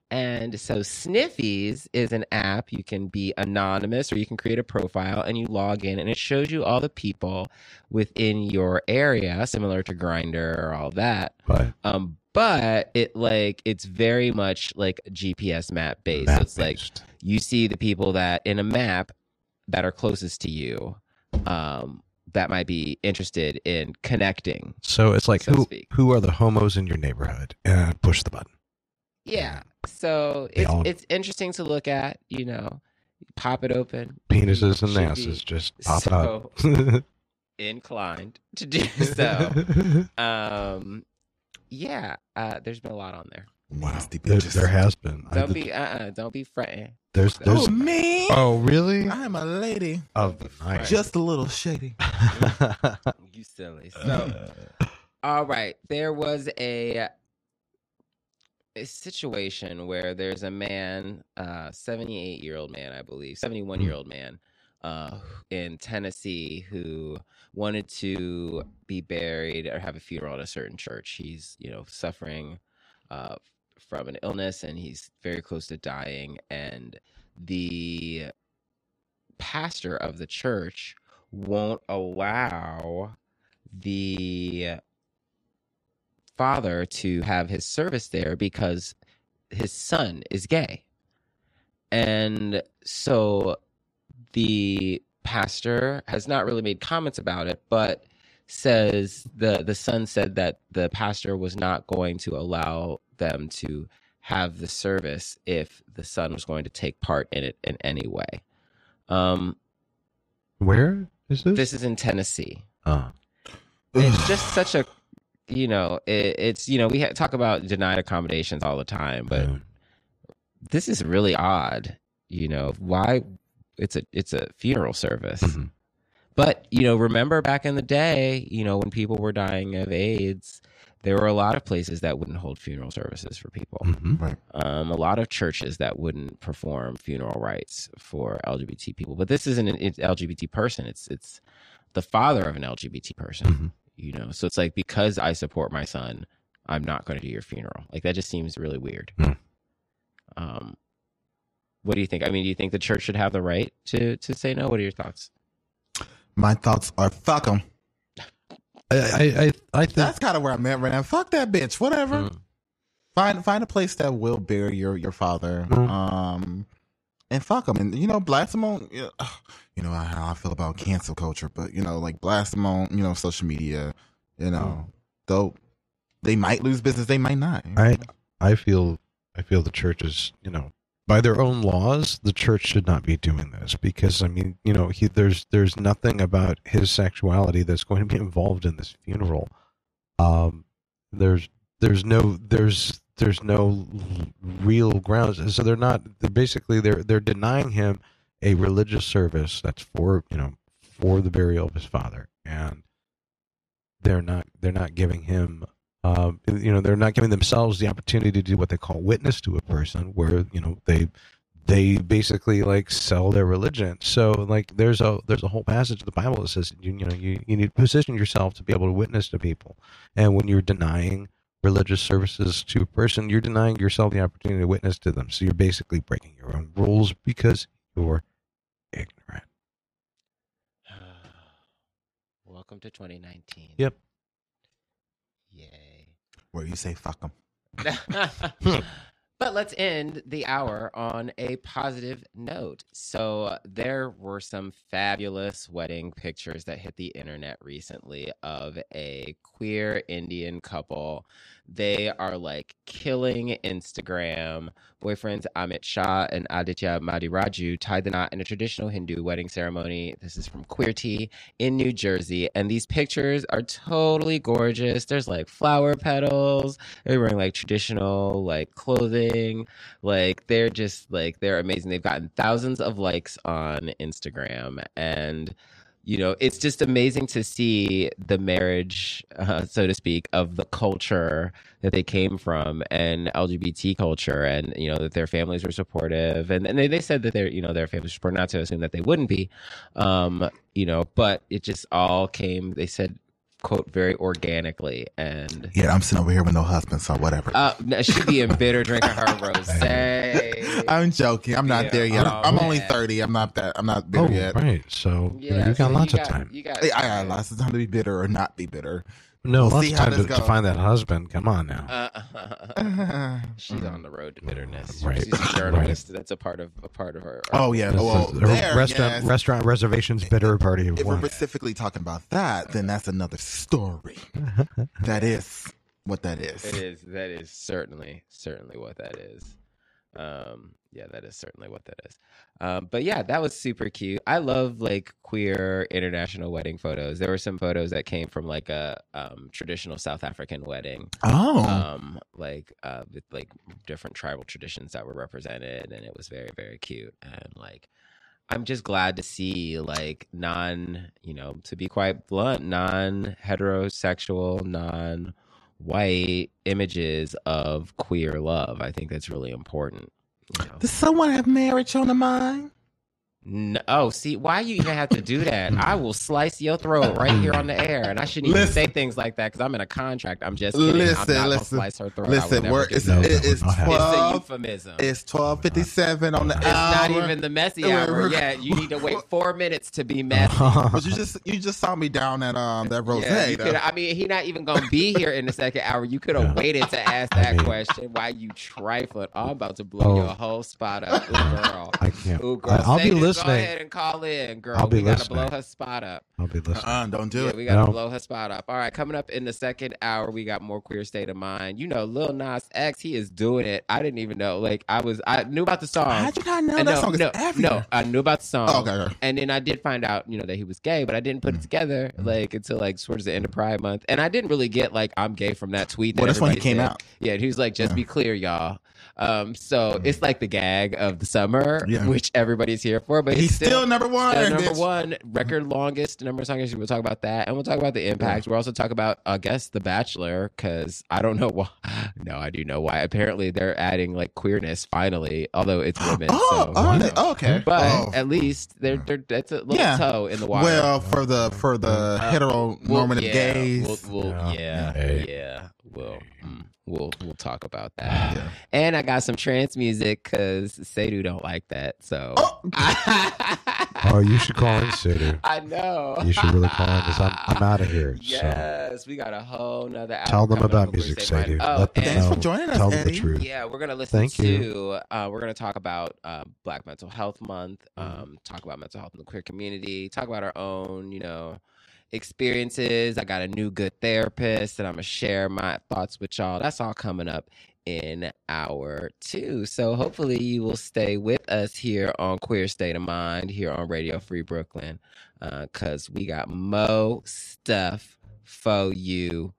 And so Sniffies is an app. You can be anonymous or you can create a profile and you log in and it shows you all the people within your area, similar to Grindr or all that. But Um, but it like it's very much like GPS map based. so it's like you see the people that in a map that are closest to you, um, that might be interested in connecting. So it's like so who who are the homos in your neighborhood? And push the button. Yeah. So They it's all- it's interesting to look at. You know, pop it open. Penises and asses just pop it out. inclined to do so. um, yeah. Uh, there's been a lot on there. Nasty there, there has been. Don't did- be uh uh-uh, don't be fretting. there's there's Oh, me? oh really I am a lady. of the night. Just a little shady. You silly. So all right, there was a a situation where there's a man, uh, 78 year old man, I believe, 71 year old man, uh, in Tennessee who wanted to be buried or have a funeral at a certain church. He's, you know, suffering, uh, from an illness and he's very close to dying. And the pastor of the church won't allow the father to have his service there because his son is gay. And so the pastor has not really made comments about it, but says the the son said that the pastor was not going to allow them to have the service if the son was going to take part in it in any way. Um, Where is this? this is in Tennessee. Oh. It's just such a, you know, it, it's you know we ha- talk about denied accommodations all the time, but Yeah. this is really odd. You know why? It's a it's a funeral service. Mhm. But you know, remember back in the day, you know, when people were dying of AIDS, there were a lot of places that wouldn't hold funeral services for people. Right. Um, a lot of churches that wouldn't perform funeral rites for LGBT people. But this isn't an it's LGBT person. It's it's the father of an LGBT person. You know, so it's like because I support my son, I'm not going to do your funeral. Like that just seems really weird. Um, what do you think? I mean, do you think the church should have the right to to say no? What are your thoughts? My thoughts are fuck them. I I I think that's kind of where I'm at right now. Fuck that bitch. Whatever. Mm. Find find a place that will bury your your father. Mm. Um, and fuck them. And you know, blast them on. You know, you know how I feel about cancel culture, but you know, like blast them on. You know, social media. You know, though they might lose business, they might not. I I feel I feel the church is you know by their own laws the church should not be doing this because I mean you know he there's there's nothing about his sexuality that's going to be involved in this funeral. Um, there's there's no there's there's no real grounds so they're not they're basically they're they're denying him a religious service that's for you know for the burial of his father and they're not they're not giving him um, you know they're not giving themselves the opportunity to do what they call witness to a person where you know they they basically like sell their religion so like there's a there's a whole passage of the bible that says you, you know you, you need to position yourself to be able to witness to people and when you're denying religious services to a person you're denying yourself the opportunity to witness to them so you're basically breaking your own rules because you're ignorant Welcome to 2019. Yep. Yay. Where you say fuck them. but let's end the hour on a positive note. So, uh, there were some fabulous wedding pictures that hit the internet recently of a queer Indian couple. They are like killing Instagram. Boyfriends Amit Shah and Aditya Madiraju tied the knot in a traditional Hindu wedding ceremony. This is from Queerty in New Jersey. And these pictures are totally gorgeous. There's like flower petals. They're wearing like traditional like clothing. Like they're just like they're amazing. They've gotten thousands of likes on Instagram and you know it's just amazing to see the marriage uh, so to speak of the culture that they came from and lgbt culture and you know that their families were supportive. And, and they, they said that their you know their families were supportive not to assume that they wouldn't be. Um you know but it just all came they said quote very organically and Yeah, I'm sitting over here with no husband, so whatever. uh no, she being bitter drinking her rose I'm joking. I'm not Yeah, there yet. oh, I'm only 30. I'm not that. I'm not bitter oh yet. right so you, know, Yeah, you got so lots you of time you got I got lots of time to be bitter or not be bitter. No We'll lots see of how time to, this to find that husband come on now Uh, she's on the road to bitterness. Right, She's a journalist. That's a part of a part of her. Oh yeah. This Well, there, restaurant yes. restaurant reservations bitter party of If we're specifically talking about that, then that's another story. that is what that is. It is. That is certainly certainly what that is. Um, yeah, that is certainly what that is. Um, but yeah, that was super cute. I love like queer international wedding photos. There were some photos that came from like a um, traditional South African wedding. Oh. um, like uh, with like different tribal traditions that were represented, and it was very very cute. And like, I'm just glad to see like non, you know, to be quite blunt, non heterosexual, non white images of queer love. I think that's really important. Does someone have marriage on the mind? No, oh, see, why you even have to do that? I will slice your throat right here on the air, and I shouldn't even Listen. say things like that because I'm in a contract. I'm just kidding. I'm Listen, not listen, slice her throat. Listen. never We're, it's, that. it- it's It's a twelve. euphemism. It's twelve fifty seven on the It's hour. not even the messy We're- hour we're- yet. You need to wait four minutes to be messy. but you just you just saw me down at um that rose. Yeah, could, I mean, he not even gonna be here in the second hour. You could have waited to ask that question. Why you trifling? Oh, I'm about to blow Oh. your whole spot up, Ooh, girl. I can't. Ooh, girl, I- I'll say be this. Go ahead and call in, girl. I'll be we gotta blow her spot up. I'll be listening. Uh, don't do Yeah, it. we gotta No. blow her spot up. All right, coming up in the second hour, we got more queer state of mind. You know, Lil Nas X, he is doing it. I didn't even know. Like, I was, I knew about the song. How'd you not know And that no, song is no, everywhere? no, I knew about the song. Oh, okay, okay. And then I did find out, you know, that he was gay, but I didn't put it together like until like towards the end of Pride Month. And I didn't really get like I'm gay from that tweet. That Well, that's when he came said. out. Yeah, and he was like, just Yeah. be clear, y'all. Um, so it's like the gag of the summer, Yeah. which everybody's here for. But He's it's still number one, still number bitch. one, record longest number of songs. We'll talk about that, and we'll talk about the impact. We'll also talk about, I guess, The Bachelor, because I don't know why. No, I do know why. Apparently, they're adding like queerness finally, although it's women. Oh, so. oh, they- oh, okay. But Oh. at least they're, they're that's a little Yeah. toe in the water. Well, for the for the heteronormative yeah, gays. We'll, we'll, yeah, yeah, We'll mm, we'll we'll talk about that. And I got some trance music because Sadu don't like that. So Oh, you should call in, Sadu. I know. You should really call in because I'm, I'm out of here. So Yes, we got a whole nother. hour tell them about music, Sadu. Mind. Sadie. Oh, Let them and- know. tell them the truth. Yeah, we're gonna listen Thank to. you. Uh, we're gonna talk about uh, Black Mental Health Month. Um, talk about mental health in the queer community. Talk about our own, you know, experiences. I got a new good therapist, and I'm gonna share my thoughts with y'all. That's all coming up in hour two. So hopefully you will stay with us here on Queer State of Mind here on Radio Free Brooklyn, uh, because we got mo stuff for you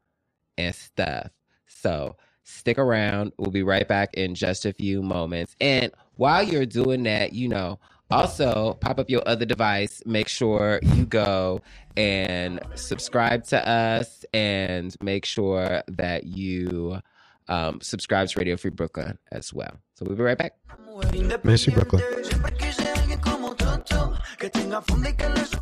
and stuff. So stick around. We'll be right back in just a few moments. And while you're doing that, you know, also pop up your other device. Make sure you go and subscribe to us and make sure that you um, subscribe to Radio Free Brooklyn as well. So we'll be right back. Miss you, Brooklyn. Que tenga fondo y que le su-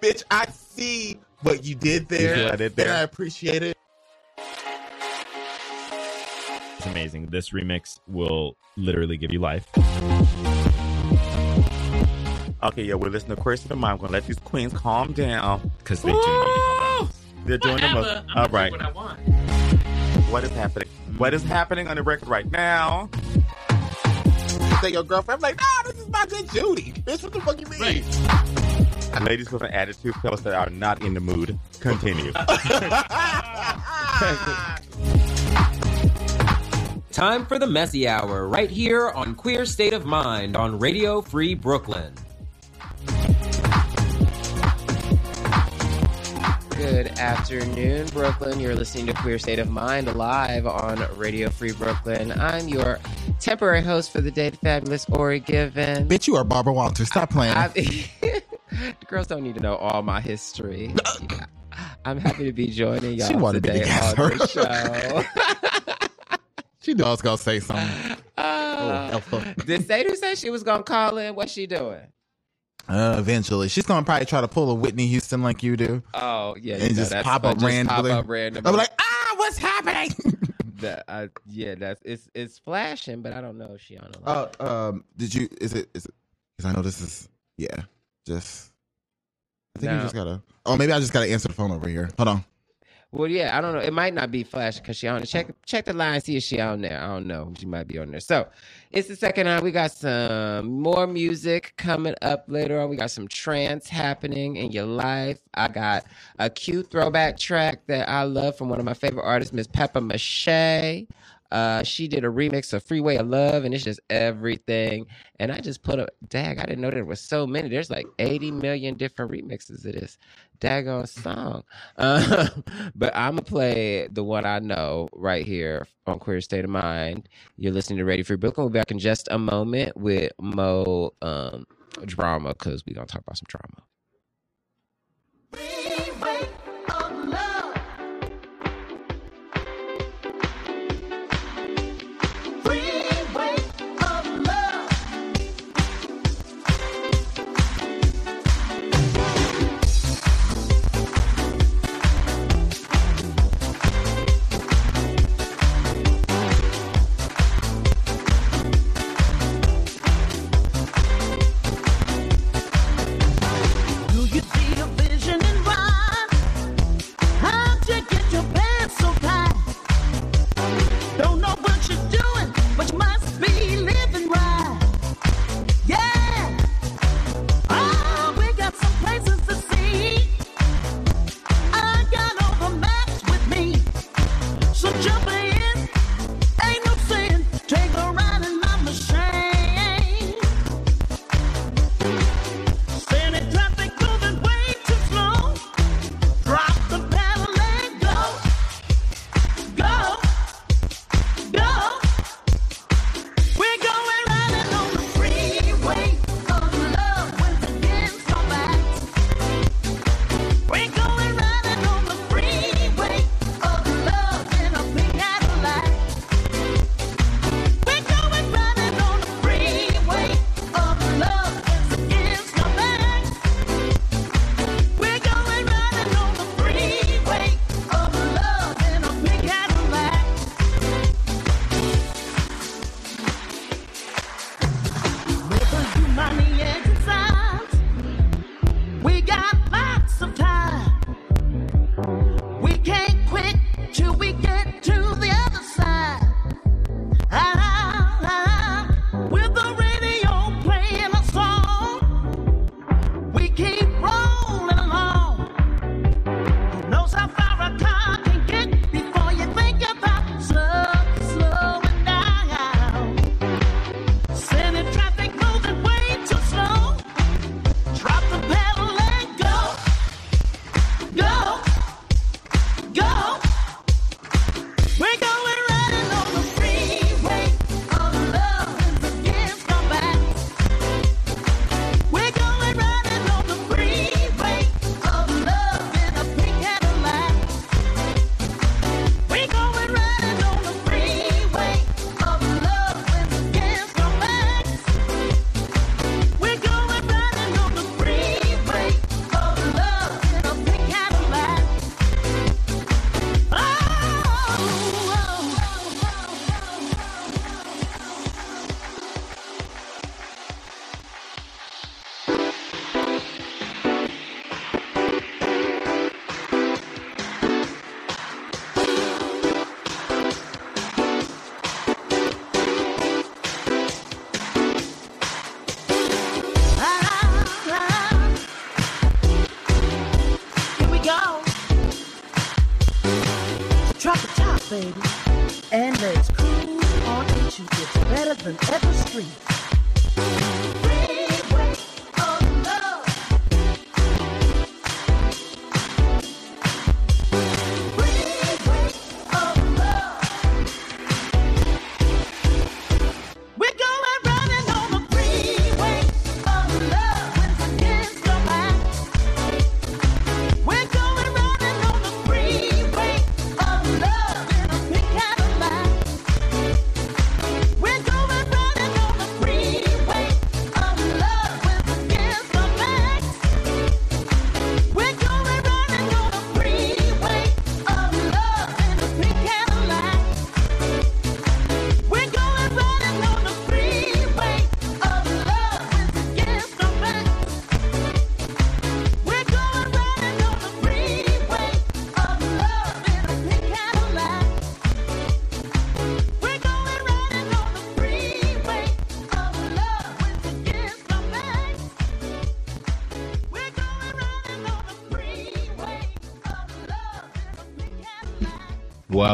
Bitch, I see what you did there. You see what I did there? And I appreciate it. It's amazing. This remix will literally give you life. Okay, yeah, we're listening to Question of Mine. I'm gonna let these queens calm down because they do need to calm down. They're doing the most. Whatever. I'm All gonna right. do what I want. What is happening? What is happening on the record right now? Say your girlfriend, I'm like, nah, this is my good Judy. Bitch, what the fuck you mean? Ladies with an attitude, fellas that are not in the mood. Continue. Time for the messy hour right here on Queer State of Mind on Radio Free Brooklyn. Good afternoon, Brooklyn. You're listening to Queer State of Mind live on Radio Free Brooklyn. I'm your temporary host for the day, the fabulous Ori Given. Bitch, you are Barbara Walters. Stop playing. the girls don't need to know all my history. I'm happy to be joining y'all She wanted me to today gas on her. the show. she knew I was gonna say something. Uh, did Sadie say she was gonna call in? What's she doing? Uh, eventually, she's gonna probably try to pull a Whitney Houston like you do. Oh yeah, and you know, just pop up Just randomly. Pop up randomly. I'm like, ah, what's happening? That, uh, yeah, that's it's it's flashing, but I don't know if she on the line. Oh, um, did you? Is it? Is it? Because I know this is. Yeah, just. I think No. you just gotta. Oh, maybe I just gotta answer the phone over here. Hold on. Well, yeah, I don't know. It might not be flashing because she on it. Check check the line, see if she on there. I don't know. She might be on there. So it's the second hour. We got some more music coming up later on. We got some trance happening in your life. I got a cute throwback track that I love from one of my favorite artists, Miss Pepper MaShay. Uh, she did a remix of Freeway of Love, and it's just everything. And I just put a dag. I didn't know there was so many. There's like 80 million different remixes of this daggone song. Uh, but I'm gonna play the one I know right here on Queer State of Mind. You're listening to Radio Free Brooklyn. We'll be back in just a moment with Mo um, drama because we're gonna talk about some drama. Do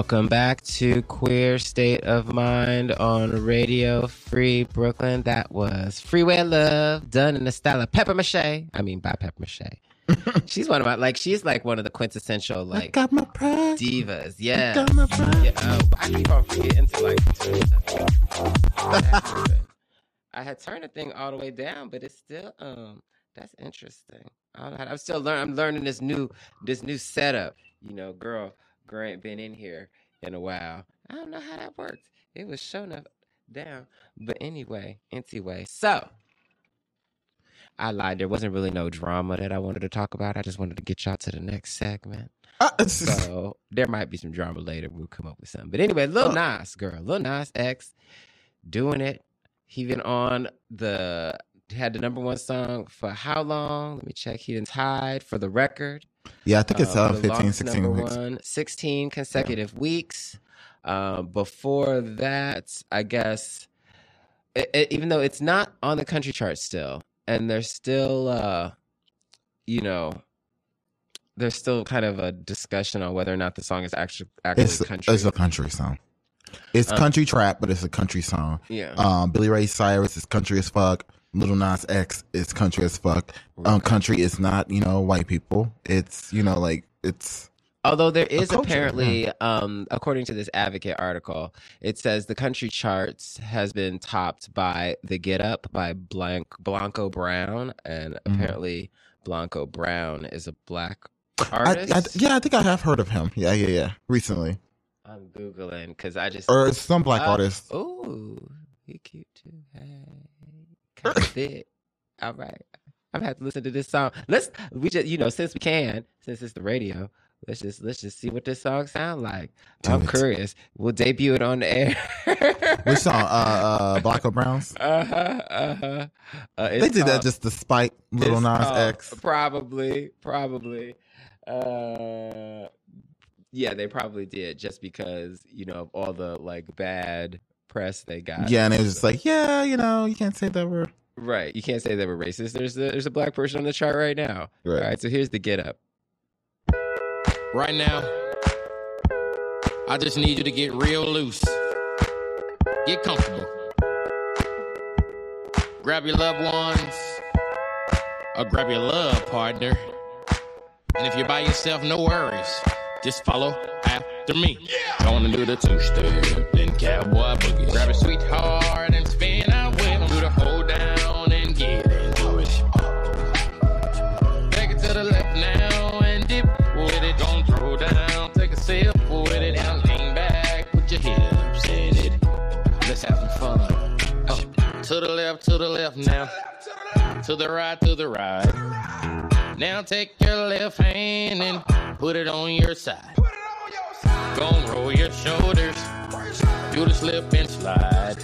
Welcome back to Queer State of Mind on Radio Free Brooklyn. That was Freeway Love, done in the style of Pepper MaShay. I mean, by Pepper MaShay. she's one of my like. She's like one of the quintessential like got my pride. divas. Yeah. got my pride. Yeah, oh, I keep on forgetting to like. I had turned the thing all the way down, but it's still um. That's interesting. I don't know how, I'm still learning. I'm learning this new this new setup. You know, girl, girl ain't been in here in a while. I don't know how that worked. It was showing up down, but anyway, anyway. So I lied. There wasn't really no drama that I wanted to talk about. I just wanted to get y'all to the next segment. Uh, so there might be some drama later. We'll come up with something. But anyway, Lil uh. Nas, girl, Lil Nas X, doing it. He been on the had the number one song for how long? Let me check. He didn't tied for the record. Yeah, I think it's, uh, for 15, 16 number weeks. One, 16 consecutive weeks. Um, before that, I guess, it, it- even though it's not on the country chart still, and there's still, uh, you know, there's still kind of a discussion on whether or not the song is actually actually It's, country. it's a country song. It's Um, country trap, but it's a country song. Yeah. Um, Billy Ray Cyrus is country as fuck. Little Nas X is country as fuck. Um, country is not, you know, white people. It's, you know, like it's. Although there is culture, apparently, yeah. um, according to this Advocate article, it says the country charts has been topped by "The Get Up" by Blanc- Blanco Brown, and Mhm. apparently Blanco Brown is a black I, artist. I, yeah, I think I have heard of him. Yeah, yeah, yeah. Recently, I'm googling because I just or some black Uh, artist. Oh, he cute too. Hey, of fit. All right, I'm gonna have to listen to this song. Let's we just you know since we can since it's the radio. Let's just let's just see what this song sound like. I'm curious. We'll debut it on the air. Which song? Uh, uh, Blanco Brown's. Uh huh. Uh They did that just to spite Little Nas called- X. Probably, probably. Uh, yeah, they probably did just because you know of all the like bad press they got. Yeah, and it was just like, yeah, you know, you can't say that word. Right. You can't say they were racist. There's a, there's a black person on the chart right now. Right. All right. So here's the get up. Right now, I just need you to get real loose. Get comfortable. Grab your loved ones, or grab your love partner. And if you're by yourself, no worries. Just follow after me. Gonna do the two step, then cowboy boogie. Grab a sweetheart and spin out with. Do the hold down and get into it. Take it to the left now and dip with it. Don't throw down, take a sip with it. And lean back, put your hips in it. Let's have some fun. Uh, to the left, to the left now. To the right, to the right. Now take your left hand and put it on your side. Gonna roll your shoulders. Do the slip and slide.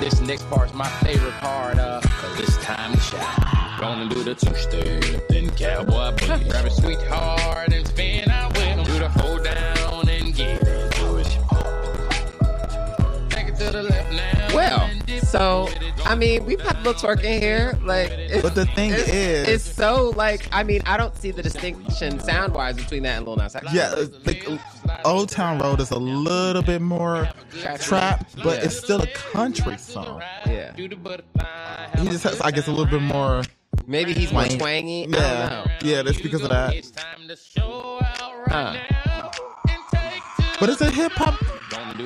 This next part's my favorite part, uh, cause it's time to shine. Gonna do the two step, then cowboy boogie. Grab a sweetheart and spin so I mean, we've had little twerking here. Like, But the thing it's, is- it's so like I mean, I don't see the distinction sound wise between that and Lil Nas X. Yeah, uh, like, Old Town Road is a little bit more trap, but Yeah. it's still a country song. Yeah. He just has, I guess, a little bit more. Maybe he's more twang. twangy. I don't Yeah, know. yeah, that's because of that. Huh. But it's a hip hop.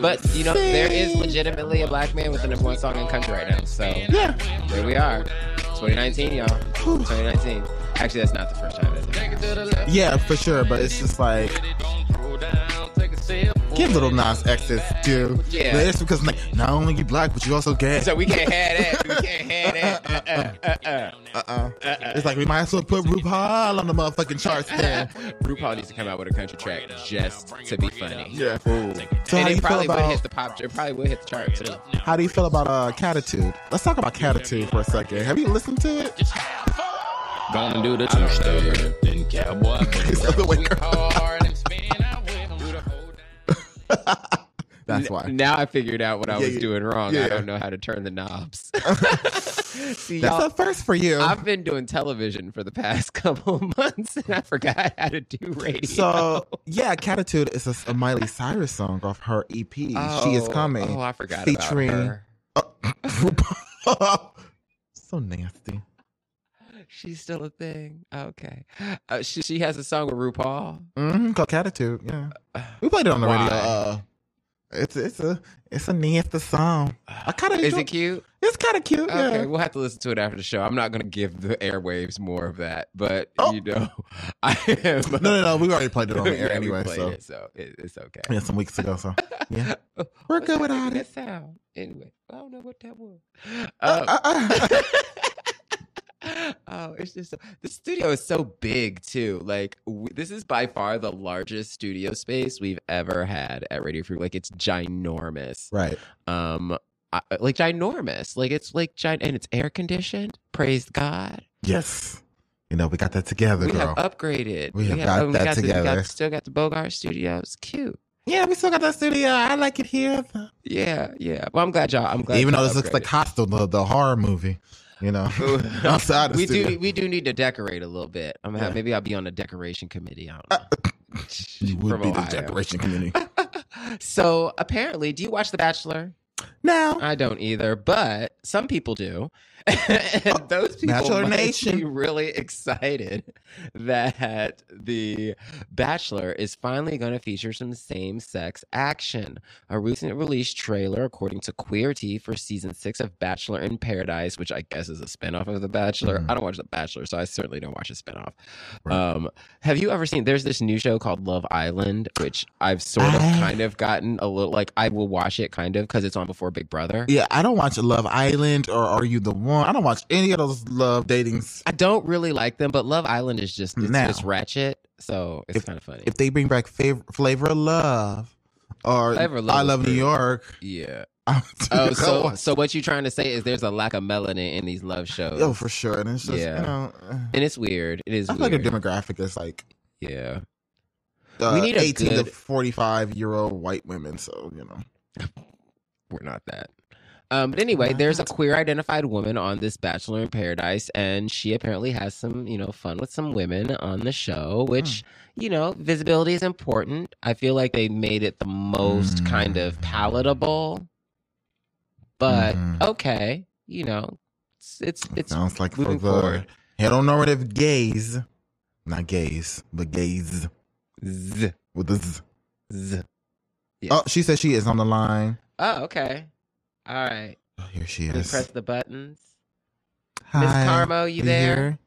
But you know, there is legitimately a black man with the number one song in country right now. So yeah, there we are. 2019, y'all. 2019. Actually, that's not the first time. Is? Yeah, for sure. But it's just like give little Nas X's due. Yeah. But it's because like not only you black, but you also gay. So we can't have that. We can't have that. Uh, uh, uh, Uh-uh. It's like we might as well put RuPaul on the motherfucking charts then. RuPaul needs to come out with a country track just to be funny. Yeah. So and how do it you feel probably would about hit the pop. It probably would hit the chart too. how do you feel about uh Catitude? Let's talk about Catitude for a second. Have you listened to it? Gonna do the two step, then cowboy. That's why. Now I figured out what I Yeah, was yeah. doing wrong. Yeah. I don't know how to turn the knobs. See, That's a first for you. I've been doing television for the past couple of months, and I forgot how to do radio. So yeah, Catitude is a, a Miley Cyrus song off her EP. she is Oh, coming. oh, I forgot about featuring her. so nasty. She's still a thing. Okay. Uh, she, she has a song with RuPaul. Mm-hmm, called Catitude. Yeah, we played it on the Why? radio. Uh, it's it's a it's a nasty song. I kind of Is it cute? It's kind of cute. Okay, Yeah. we'll have to listen to it after the show. I'm not going to give the airwaves more of that, but Oh. you know, I am. No, no, no. We already played it on the air Yeah, anyway. So it, so it, it's okay. yeah, some weeks ago. So yeah, we're What's good without that it. sound? Anyway, I don't know what that was. Uh, Uh, oh, it's just so, the studio is so big too. Like w- this is by far the largest studio space we've ever had at Radio Free. Like it's ginormous. Right. Um, I, like ginormous. Like it's like giant, and it's air conditioned. Praise God. Yes. You know, we got that together, We girl. have upgraded. We have got oh, we that got the- we got- together. still got the Bogart Studios. Cute. yeah, we still got that studio. I like it here. Yeah, yeah. Well, I'm glad y'all. I'm glad. Even though this looks like upgraded. Hostel, the, the horror movie. You know, outside the we studio. do we do need to decorate a little bit. I'm Yeah. maybe I'll be on the decoration committee. I don't uh, know. You would From be the decoration committee. So apparently, do you watch The Bachelor? No, I don't either, but some people do. and those people Bachelor might Nation. be really excited that the Bachelor is finally going to feature some same-sex action. A recent release trailer, according to Queerty, for season six of Bachelor in Paradise, which I guess is a spinoff of The Bachelor. Mm. I don't watch The Bachelor, so I certainly don't watch a spinoff. Um, have you ever seen? There's this new show called Love Island, which I've sort of, kind of gotten a little like. I will watch it kind of because it's on before Big Brother. Yeah, I don't watch Love Island or Are You the One. I don't watch any of those love datings. I don't really like them, but Love Island is just it's, Now. it's ratchet, so it's kind of funny. If they bring back fav- Flavor of Love or Flavor Love I Love New York, yeah. Oh, so so what you're trying to say is there's a lack of melanin in these love shows? oh for sure. And it's just yeah, you know, and it's weird. It is. I like a demographic that's like Yeah. uh, We need a 18 good- to 45 year old white women. So you know, We're not that. Um, but anyway, there's a queer identified woman on this Bachelor in Paradise, and she apparently has some, you know, fun with some women on the show, which, hmm. you know, visibility is important. I feel like they made it the most kind of hmm. palatable, but hmm. okay, you know, it's it's, it's sounds like for the forward. heteronormative gays, not gays, but gays Z. with the z. Z. Oh, she says she is on the line. Oh, okay. All right. Oh, here she Let is. press the buttons. Hi, Miss Carmo, you you there? here?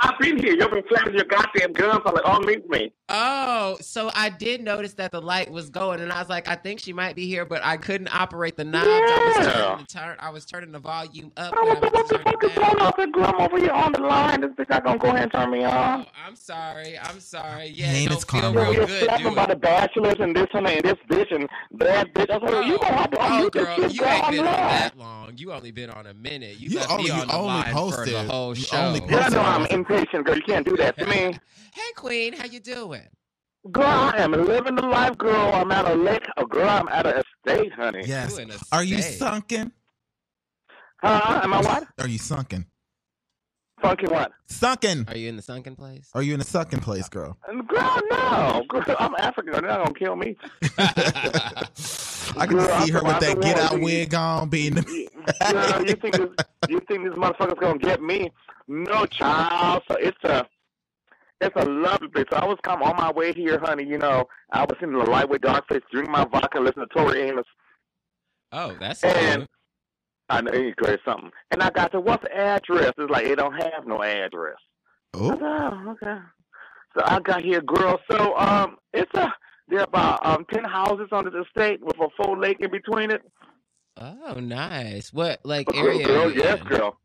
I've been here. You've been flashing your goddamn gun for like unmute me. Oh, so I did notice that the light was going, and I was like, I think she might be here, but I couldn't operate the knobs. I was turning the turn. I was turning the volume up. I was like, what the fuck is going on? Good girl, I'm over here on the line. This bitch not gonna go ahead and turn me on. Oh, I'm sorry. I'm sorry. Yeah, Hey, it Miss don't feel real You're good. flapping Do about the bachelors and this and that and this bitch and that bitch. I was like, you gonna have to Oh, unmute girl, this you ain't been on line. that long. You only been on a minute. You, You left only- me you on the only line for the posted- whole you show. only Yeah, I know I'm impatient, girl. You can't do that to me. Hey, Queen, how you doing? Girl, I am living the life, girl. I'm at a lake. Oh, girl, I'm at a estate, honey. Yes. You Are you state. sunken? Huh? Am I what? Are you sunken? Funky what? Sunken. Are you in the sunken place? Are you in the sucking place, girl? Girl, no. Girl, I'm African. They're not gonna kill me. I can Girl, see her I'm with that get out who- wig on, being Girl, you think this, you think this motherfucker's gonna get me? No, child. So it's a it's a lovely place. So I was come on my way here, honey. You know, I was in the lightweight dark place, drink my vodka, listen to Tori Amos, Oh, that's and cute. I know you great something. And I got to what's the address? It's like it don't have no address. Oh, oh, okay. So I got here, girl. So um, it's a there are about um ten houses on the estate with a full lake in between it. Oh, nice. What like area? girl, yes, in? girl.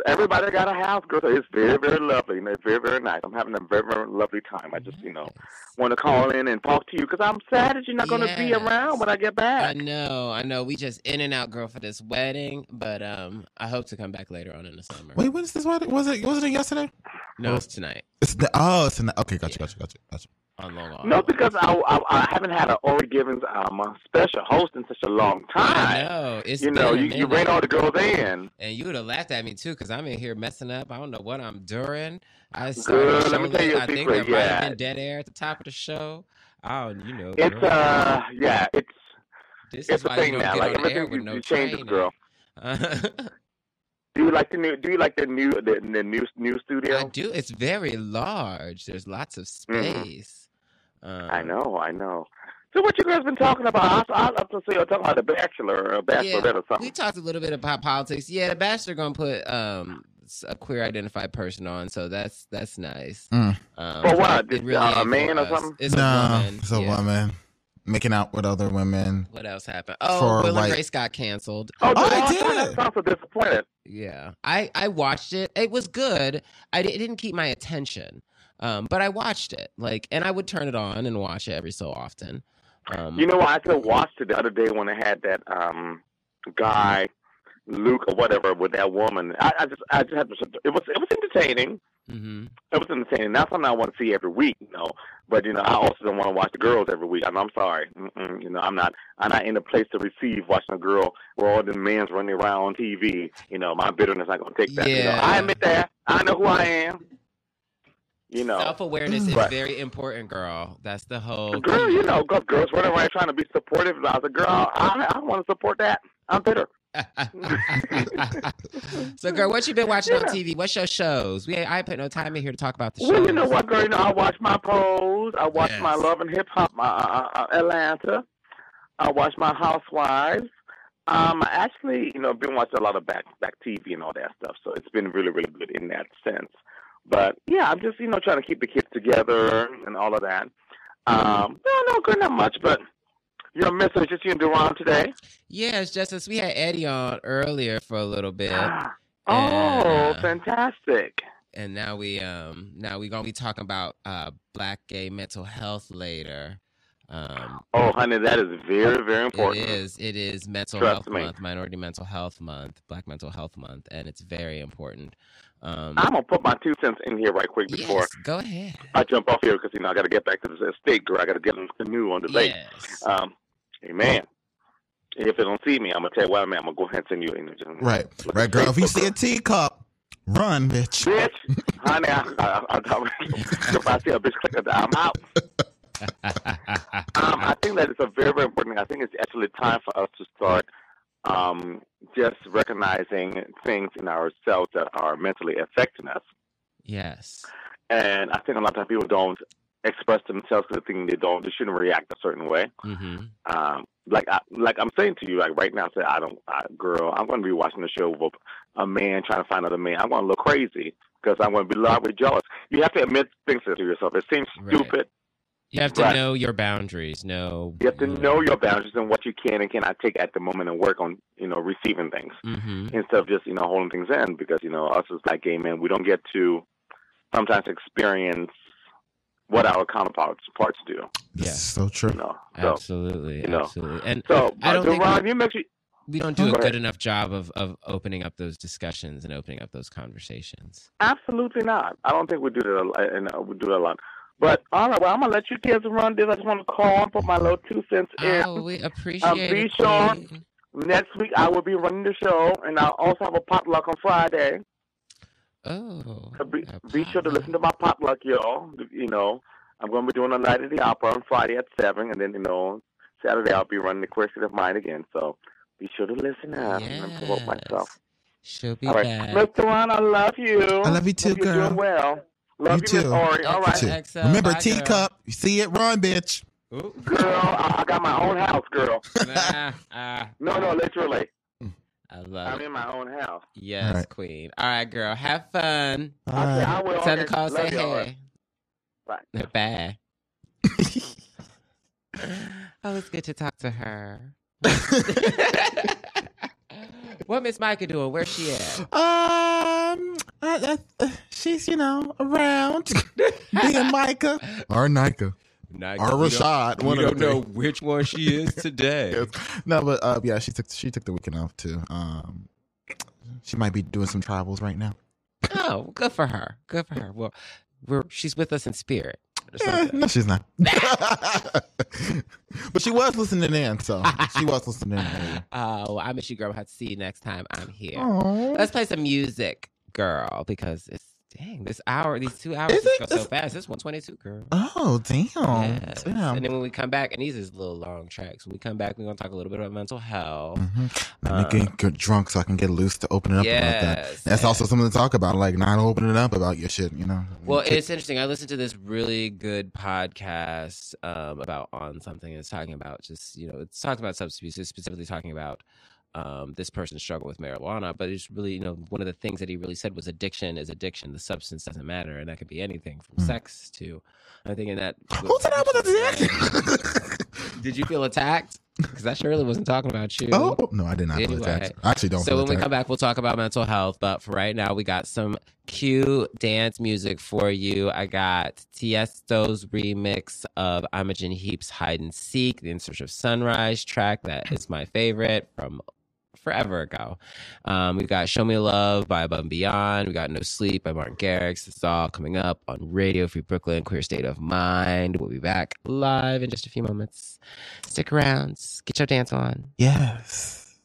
So everybody got a house, girl. So it's very, very lovely. And it's very, very nice. I'm having a very, very lovely time. I just, you know, want to call in and talk to you because I'm sad that you're not going to be around when I get back. I know, I know. We just in and out, girl, for this wedding, but um, I hope to come back later on in the summer. wait, when is this wedding? Was it? Wasn't it yesterday? No, it's tonight It's the, oh, it's in the, okay. Gotcha, gotcha, gotcha, gotcha. On Long Island. No, because I, I, I haven't had an Ori Givens um, special host in such a long time. know. It's you know, you, you all the girls in. And you would have laughed at me too, because I'm in here messing up. I don't know what I'm doing. I Girl, let me tell you a I think secret, there might have been dead air at the top of the show. Oh, you know, It's girl. uh, yeah, it's this it's is a why you thing don't now. get Like on the air everything with you, no you training. girl. Do you like the new? Do you like the new the, the new new studio? I do. It's very large. There's lots of Mhm. space. Um, I know, I know. So what you guys been talking about? I, I love to see you talking about the Bachelor or Bachelorette or something. We talked a little bit about politics. Yeah, the Bachelor gonna put um s- a queer identified person on, so that's that's nice. Mm. Um, For what? It Just, really uh, a man or something? It's no, a woman. it's a yeah. woman making out with other women. What else happened? Oh, For, Will like- and Grace got canceled. Oh, Oh, I I did. did. I'm so disappointed. Yeah, I I watched it. It was good. I it didn't keep my attention, um, but I watched it. Like, and I would turn it on and watch it every so often. Um, You know? I could watched it the other day when I had that um guy, Luke or whatever, with that woman. I, I just, I just had to. It was, it was entertaining. hmm It was entertaining. That's something I want to see every week, you know. But you know, I also don't want to watch the girls every week. And I'm sorry, Mm-mm, you know, I'm not. I'm not in a place to receive watching a girl where all the men's running around on TV. You know, my bitterness not gonna take that. You know, Yeah. I admit that. I know who I am. You know, Self awareness is But- very important, girl. That's the whole. girl, key. you know, girls, girls running around trying to be supportive. I was like, girl, I, I want to support that. I'm bitter. so, girl, what you been watching on TV? What's your shows? We I ain't put no time in here to talk about the shows. Well, you know what, girl? You know, I watch my pose. I watch my Love and Hip Hop, my uh, uh, Atlanta. I watch my Housewives. Um, I actually, you know, been watching a lot of back back TV and all that stuff. So it's been really, really good in that sense. But yeah, I'm just, you know, trying to keep the kids together and all of that. Um, no, no, good, not much. But your message just you and Duran today. Yeah, it's just as we had Eddie on earlier for a little bit. Oh, And, uh, fantastic! and now we um now we're gonna be talking about uh black gay mental health later. Um Oh, honey, that is very, very important. It is. It is mental Trust health me. month, minority mental health month, black mental health month, and it's very important. Um I'm gonna put my two cents in here right quick before yes, go ahead. I jump off here because you know I got to get back to the estate, girl. I got to get in the canoe on the lake. Yes. Um, amen. If they don't see me, I'm gonna tell you what, man. I'm gonna go ahead and send you in. Right, right, girl. If you see a teacup, run, bitch. Bitch, honey, I, I, I, I, if I see a bitch click, I'm out. um, I think that it's a very, very important. thing. I think it's actually time for us to start um, just recognizing things in ourselves that are mentally affecting us. Yes. And I think a lot of times people don't express themselves because they think they don't, they shouldn't react a certain way. Mm-hmm. Um, like I, like I'm saying to you, like right now, say I don't, I, girl, I'm going to be watching the show with a man trying to find another man. I'm going to look crazy because I'm going to be largely jealous. You have to admit things to yourself. It seems Right. stupid. You have to Right. know your boundaries. Know. You have to know your boundaries and what you can and cannot take at the moment and work on, you know, receiving things Mm-hmm. instead of just, you know, holding things in because, you know, us as black gay men, we don't get to sometimes experience what our counterparts parts do. This is so true. You know, so, Absolutely. you know. Absolutely. And so, I don't think Ron, we, you make sure, we don't do a Go good ahead. enough job of, of opening up those discussions and opening up those conversations. Absolutely not. I don't think we do that. A and uh, we do that a lot. But all right, well, I'm gonna let you kids run this. I just want to call and put my little two cents in. Oh, we appreciate um, be it. sure Queen. next week I will be running the show, and I'll also have a potluck on Friday. Oh. So be, be sure to listen to my pop luck, y'all. You know, I'm going to be doing a night at the opera on Friday at seven, and then you know Saturday I'll be running the Queer State of Mind again. So be sure to listen out and promote myself. She'll be All right, back. Mr. Ron, I love you. I love you too, Hope you're girl. doing well. Love you you, too. Miss Ori. All You too. Remember, teacup. You see it, run, bitch. girl. I, I got my own house, girl. no, no, literally. I love I'm in my own house. Yes, All right. Queen. All right, girl. Have fun. Okay, I will. Tell Okay. Nicole say Love you, all hey. right. Bye. oh, it's good to talk to her. what Miss Micah doing? Where's she at? Um, uh, uh, she's you know around being Micah or Nika Nika, or we don't- Rashad. we don't know three. which one she is today. Yes. No, but uh, yeah, she took she took the weekend off too. Um, she might be doing some travels right now. Oh, good for her. Good for her. Well, we're she's with us in spirit. Eh, no, she's not. but she was listening in, so she was listening in. earlier. Oh, I miss you, girl. I'll have to see you next time I'm here. Aw. Let's play some music, girl, because it's dang this hour, these two hours Is it? go so fast. It's one twenty two, girl. Oh damn! Yes. Damn. And then when we come back, and these is little long tracks. When we come back, we're gonna talk a little bit about mental health. Let me get, get drunk so I can get loose to open it up about that. Yes, That's also something to talk about, like not opening it up about your shit. You know. Well, it's interesting. I listened to this really good podcast um, about on something. It's talking about just you know, it's talking about substance abuse. Specifically talking about um, this person struggle with marijuana. But it's really you know one of the things that he really said was addiction is addiction. The substance doesn't matter, and that could be anything from sex to. I'm thinking that. Who's that about the dick? Did you feel attacked? Because I surely wasn't talking about you. Oh no, I did not feel attacked. I actually don't So when we come back, we'll talk about mental health. But for right now, we got some cute dance music for you. I got Tiesto's remix of Imogen Heap's "Hide and Seek," the In Search of Sunrise track. That is my favorite from forever ago. Um, we've got Show Me Love by Above and Beyond. We got No Sleep by Martin Garrix. It's all coming up on Radio Free Brooklyn, Queer State of Mind. We'll be back live in just a few moments. Stick around. Get your dance on. Yes.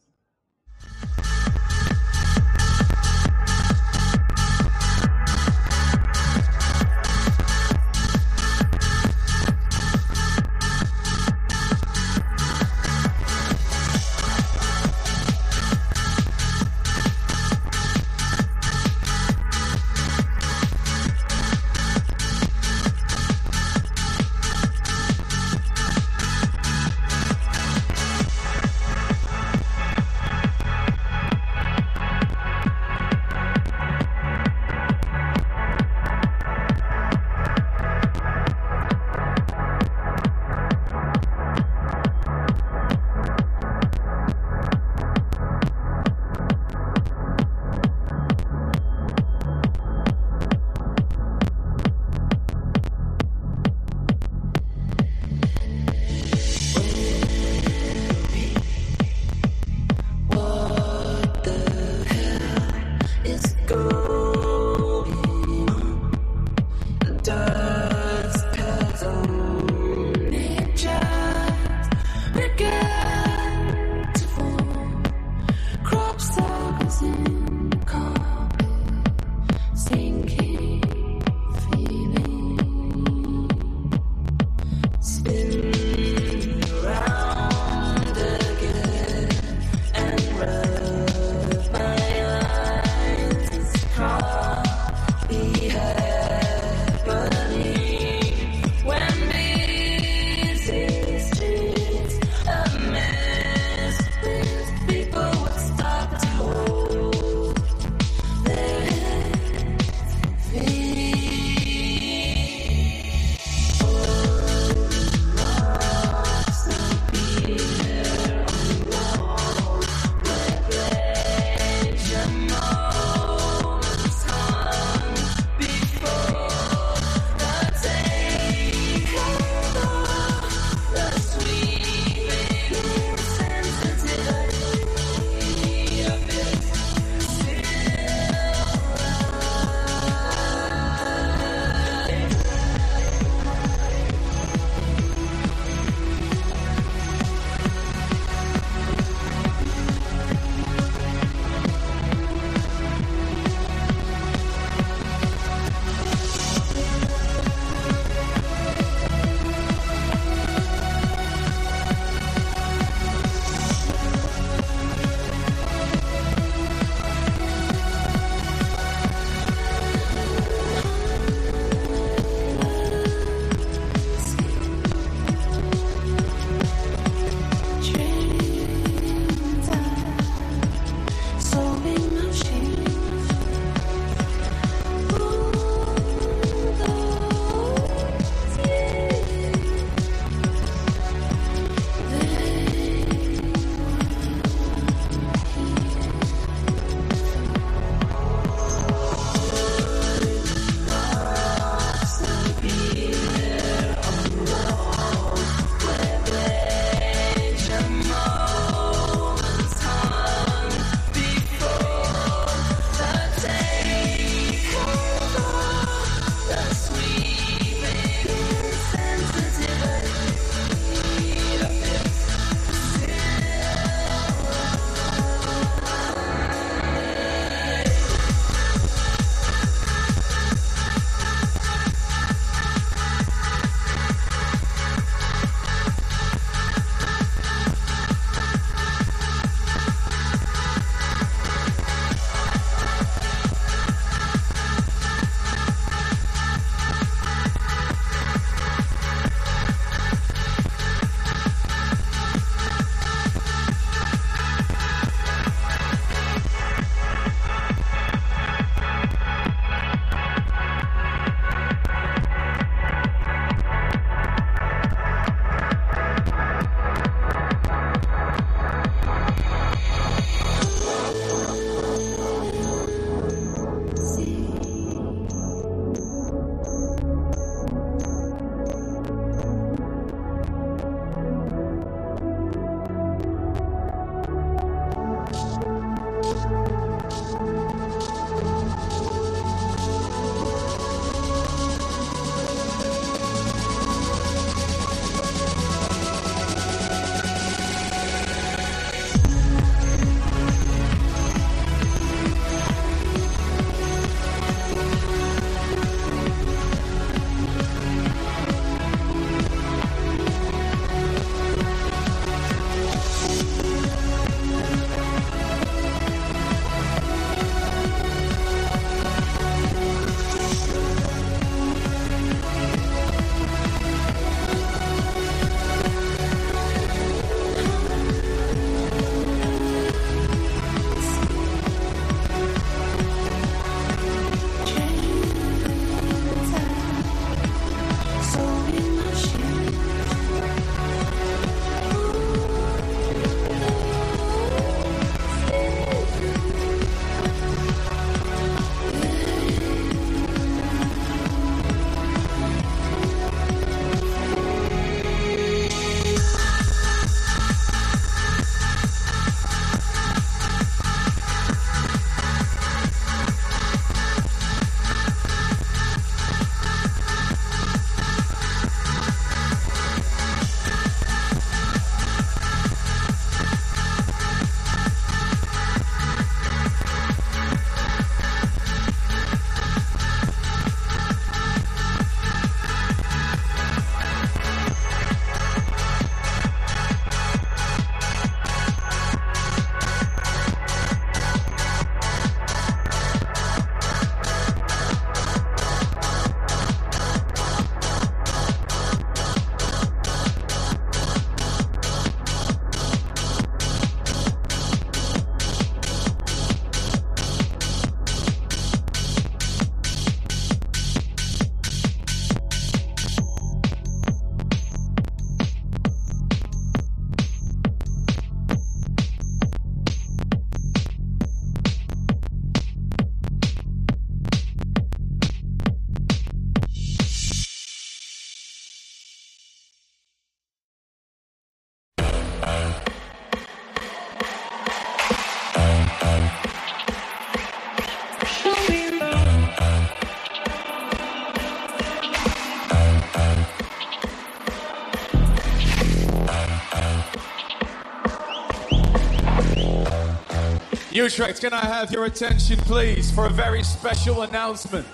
Utrecht, can I have your attention, please, for a very special announcement?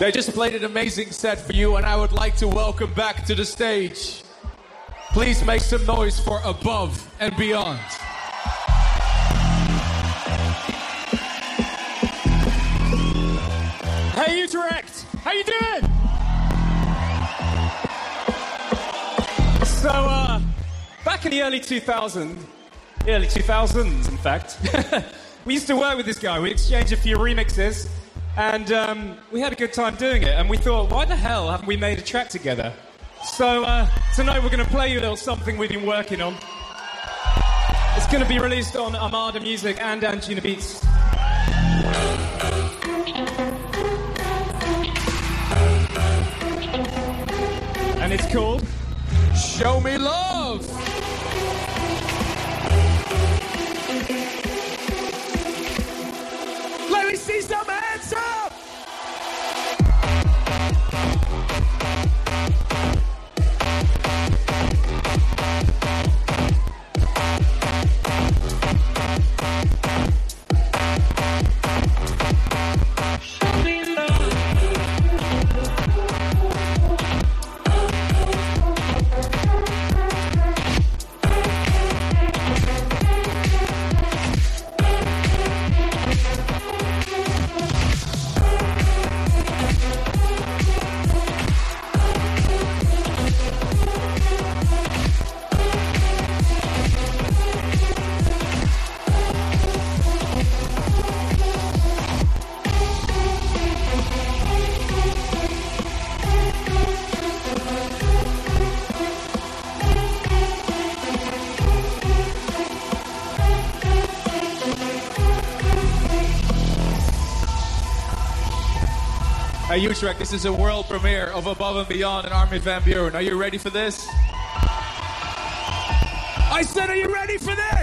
They just played an amazing set for you, and I would like to welcome back to the stage. Please make some noise for Above and Beyond. Hey Utrecht, how you doing? So, uh, back in the early 2000s, early 2000s, in fact, we used to work with this guy. We exchanged a few remixes, and um, we had a good time doing it. And we thought, why the hell haven't we made a track together? So uh, tonight we're going to play you a little something we've been working on. It's going to be released on Armada Music and Anjunabeats. And it's called Show Me Love. Let me see This is a world premiere of Above and Beyond and Armin van Buuren. Are you ready for this? I said, are you ready for this?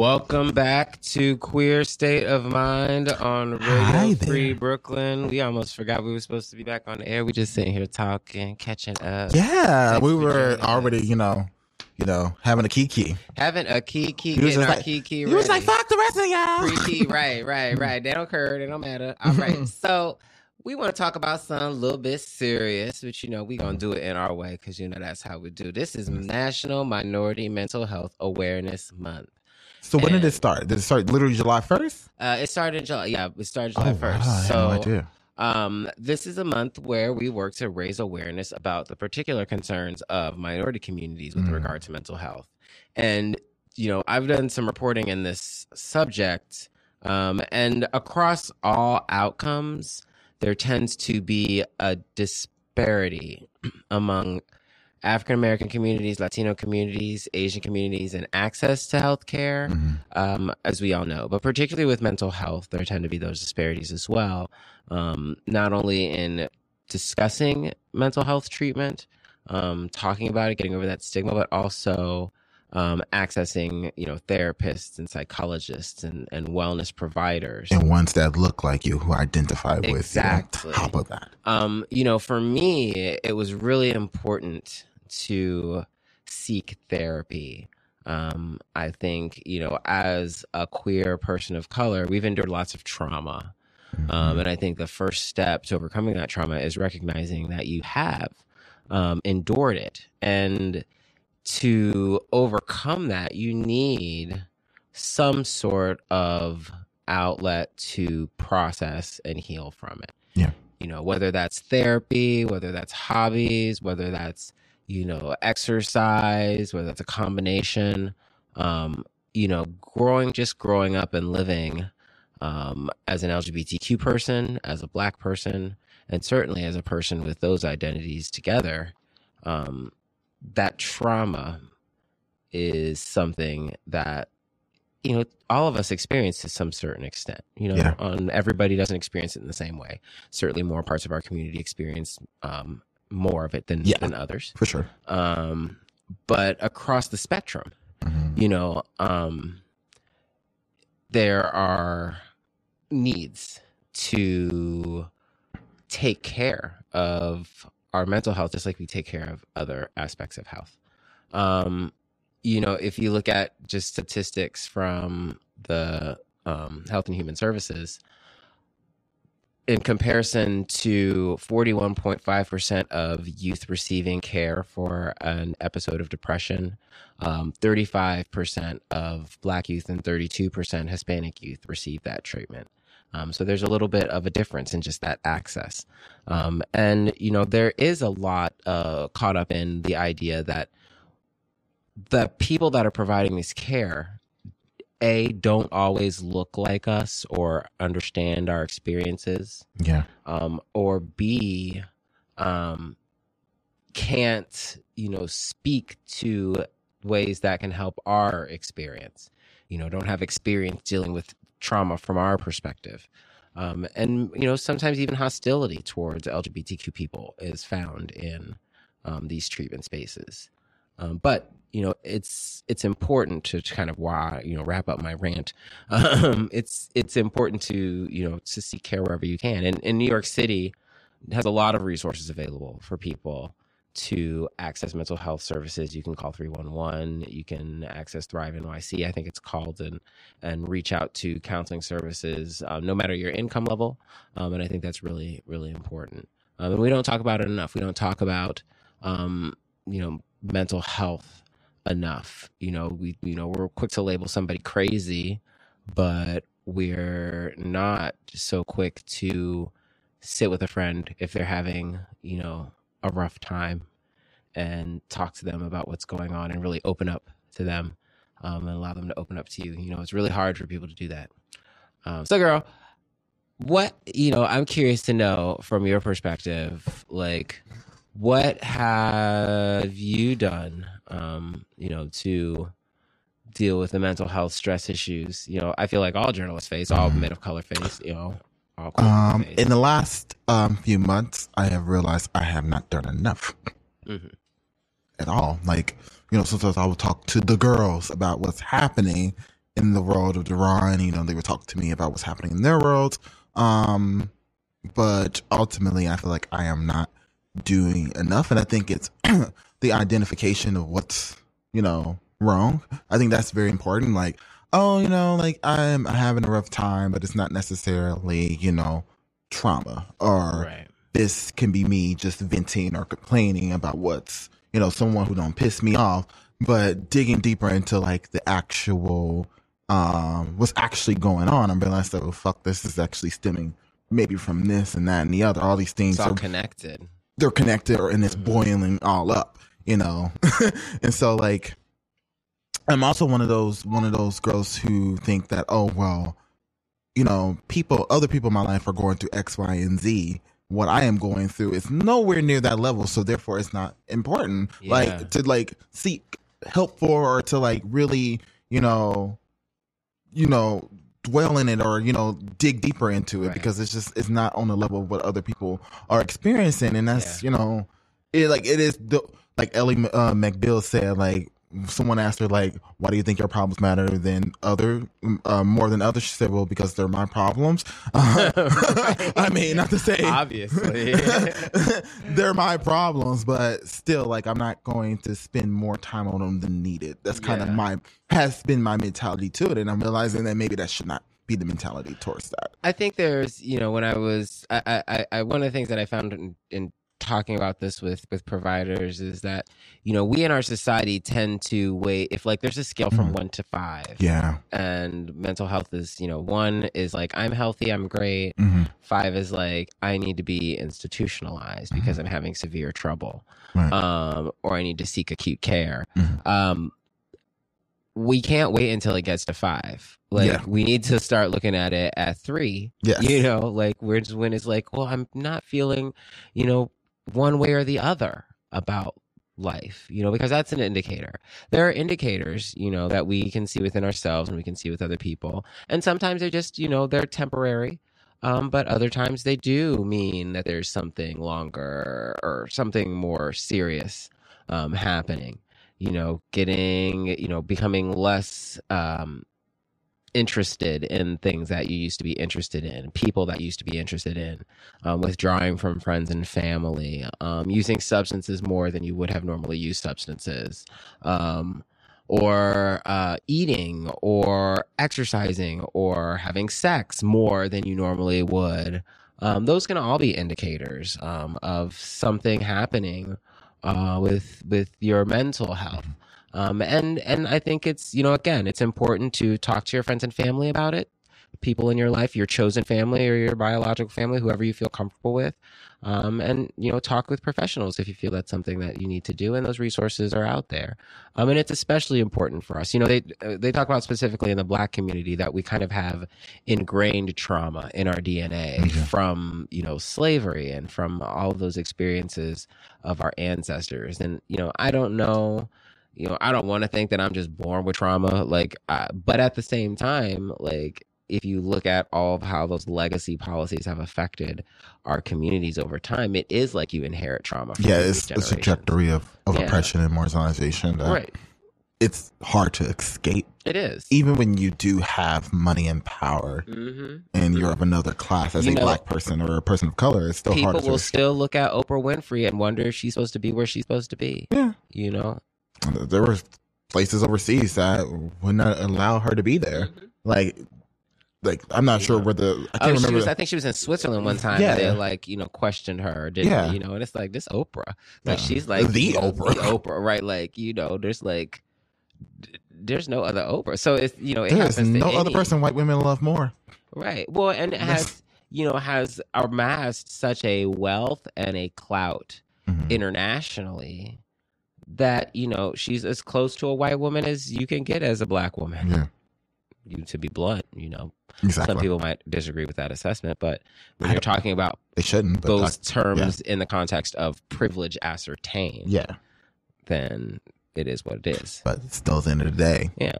Welcome back to Queer State of Mind on Radio Hi. Free Brooklyn. We almost forgot we were supposed to be back on the air. We just sitting here talking, catching up. Yeah, we were already, you know, you know, having a kiki. having a kiki, He was getting our like- kiki. he was like, "Fuck the rest of y'all." Pre-key, right, right, right. They don't care. They don't matter. All right. so we want to talk about something a little bit serious, but you know we gonna do it in our way because you know that's how we do. This is National Minority Mental Health Awareness Month. So when did it start? Did it start literally July first? Uh, it started in July. Yeah, it started July Oh, first. wow, I had so, no idea. um, this is a month where we work to raise awareness about the particular concerns of minority communities with Mm. regard to mental health. And you know, I've done some reporting in this subject, um, and across all outcomes, there tends to be a disparity among African American communities, Latino communities, Asian communities, and access to healthcare, um, as we all know. But particularly with mental health, there tend to be those disparities as well. Um, not only in discussing mental health treatment, um, talking about it, getting over that stigma, but also um, accessing, you know, therapists and psychologists and, and wellness providers. And ones that look like you who identify with Exactly. you on top of that. Um, you know, for me, it was really important to seek therapy. Um, I think, you know, as a queer person of color, we've endured lots of trauma. Um, and I think the first step to overcoming that trauma is recognizing that you have um, endured it. And to overcome that, you need some sort of outlet to process and heal from it. Yeah. You know, whether that's therapy, whether that's hobbies, whether that's, you know, exercise, whether that's a combination. Um, you know, growing, just growing up and living um, as an LGBTQ person, as a black person, and certainly as a person with those identities together, um, that trauma is something that you know all of us experience to some certain extent you know Yeah. on everybody doesn't experience it in the same way certainly more parts of our community experience um, more of it than Yeah, than others. For sure. um, but across the spectrum you know um, there are needs to take care of our mental health just like we take care of other aspects of health. Um, you know if you look at just statistics from the um, health and human services in comparison to 41.5% of youth receiving care for an episode of depression, um, 35% of Black youth and 32% Hispanic youth receive that treatment. Um, so there's a little bit of a difference in just that access. Um, and, you know, there is a lot uh, caught up in the idea that the people that are providing this care a don't always look like us or understand our experiences. Yeah. um, or b um, can't you know speak to ways that can help our experience. You know don't have experience dealing with trauma from our perspective. Um, and you know sometimes even hostility towards lgbtq people is found in um, these treatment spaces um, but you know it's it's important to kind of why you know wrap up my rant. Um, it's it's important to you know to seek care wherever you can. And in new york city has a lot of resources available for people to access mental health services. You can call 311 you can access thrive nyc i think it's called and and reach out to counseling services um, no matter your income level. Um, and i think that's really really important. Um, and we don't talk about it enough. We don't talk about um, you know mental health enough. You know we you know we're quick to label somebody crazy but we're not so quick to sit with a friend if they're having you know a rough time and talk to them about what's going on and really open up to them um, and allow them to open up to you. You know it's really hard for people to do that. Um, so girl what you know i'm curious to know from your perspective like what have you done um you know to deal with the mental health stress issues you know i feel like all journalists face all men of color face you know all Um, face. in the last um, few months, I have realized I have not done enough Mhm. at all. Like, you know, sometimes I would talk to the girls about what's happening in the world of Duran. You know, they would talk to me about what's happening in their world. Um, but ultimately, I feel like I am not doing enough. And I think it's the identification of what's, you know, wrong. I think that's very important. Like, oh, you know, like I'm having a rough time, but it's not necessarily, you know, trauma or Right. this can be me just venting or complaining about what's, you know, someone who don't piss me off, but digging deeper into like the actual, um, what's actually going on. I realized that, oh, fuck, this is actually stemming maybe from this and that and the other. All these things it's all are connected they're connected and it's boiling all up, you know. and so like I'm also one of those one of those girls who think that, oh well, you know, people other people in my life are going through X, Y, and Z. What I am going through is nowhere near that level, so therefore it's not important. Yeah. Like to like seek help for or to like really, you know, you know, dwell in it or you know dig deeper into it because it's just it's not on the level of what other people are experiencing. And that's you know it like it is the like Ally uh, McBeal said like someone asked her like why do you think your problems matter than other uh, more than others? She said well because they're my problems. I mean not to say obviously. they're my problems but still like i'm not going to spend more time on them than needed. That's kind of Yeah. my has been my mentality to it and i'm realizing that maybe that should not be the mentality towards that. I think there's, you know, when I was, I, I, I one of the things that I found in, in talking about this with with providers is that you know we in our society tend to wait if like there's a scale from Mhm. one to five Yeah. and mental health is you know one is like i'm healthy i'm great Mhm. five is like i need to be institutionalized because i'm having severe trouble Right. um or i need to seek acute care Mhm. um we can't wait until it gets to five like Yeah. we need to start looking at it at three Yes. you know like where when it's like well i'm not feeling you know one way or the other about life you know because that's an indicator. There are indicators you know that we can see within ourselves and we can see with other people. And sometimes they're just you know they're temporary um, but other times they do mean that there's something longer or something more serious um, happening you know getting you know becoming less um, interested in things that you used to be interested in, people that used to be interested in, um, withdrawing from friends and family, um, using substances more than you would have normally used substances, um, or uh, eating, or exercising, or having sex more than you normally would. Um, those can all be indicators um, of something happening uh, with with your mental health. Um, and and I think it's you know again it's important to talk to your friends and family about it, people in your life, your chosen family or your biological family, whoever you feel comfortable with, um, and you know talk with professionals if you feel that's something that you need to do, and those resources are out there. Um, and it's especially important for us. You know they uh, they talk about specifically in the Black community that we kind of have ingrained trauma in our DNA from you know slavery and from all of those experiences of our ancestors, and you know I don't know you know, I don't want to think that I'm just born with trauma. Like, uh, but at the same time, like, if you look at all of how those legacy policies have affected our communities over time, it is like you inherit trauma. From Yeah, it's the trajectory of, of Yeah. oppression and marginalization. that Right. It's hard to escape. It is. Even when you do have money and power Mhm. and you're of another class as You a know, black person or a person of color, it's still People hard to will still look at Oprah Winfrey and wonder if she's supposed to be where she's supposed to be. Yeah. You know? There were places overseas that would not allow her to be there. Like, like I'm not sure where the I can't Mm-hmm. Oh, remember. was, I think she was in Switzerland one time. Yeah. they like you know questioned her, didn't Yeah. you know? And it's like this Oprah, like Yeah. she's like The Oprah. the Oprah, right? Like you know, there's like there's no other Oprah. So it's you know it There's no other person white women love more. right? Well, and it has you know has amassed such a wealth and a clout Mm-hmm. internationally that you know she's as close to a white woman as you can get as a black woman. Yeah. You to be blunt, you know. Exactly. Some people might disagree with that assessment, but when you're talking about They shouldn't. But those I- terms in the context of privilege ascertained, Yeah. then it is what it is. But still, at the end of the day, Yeah.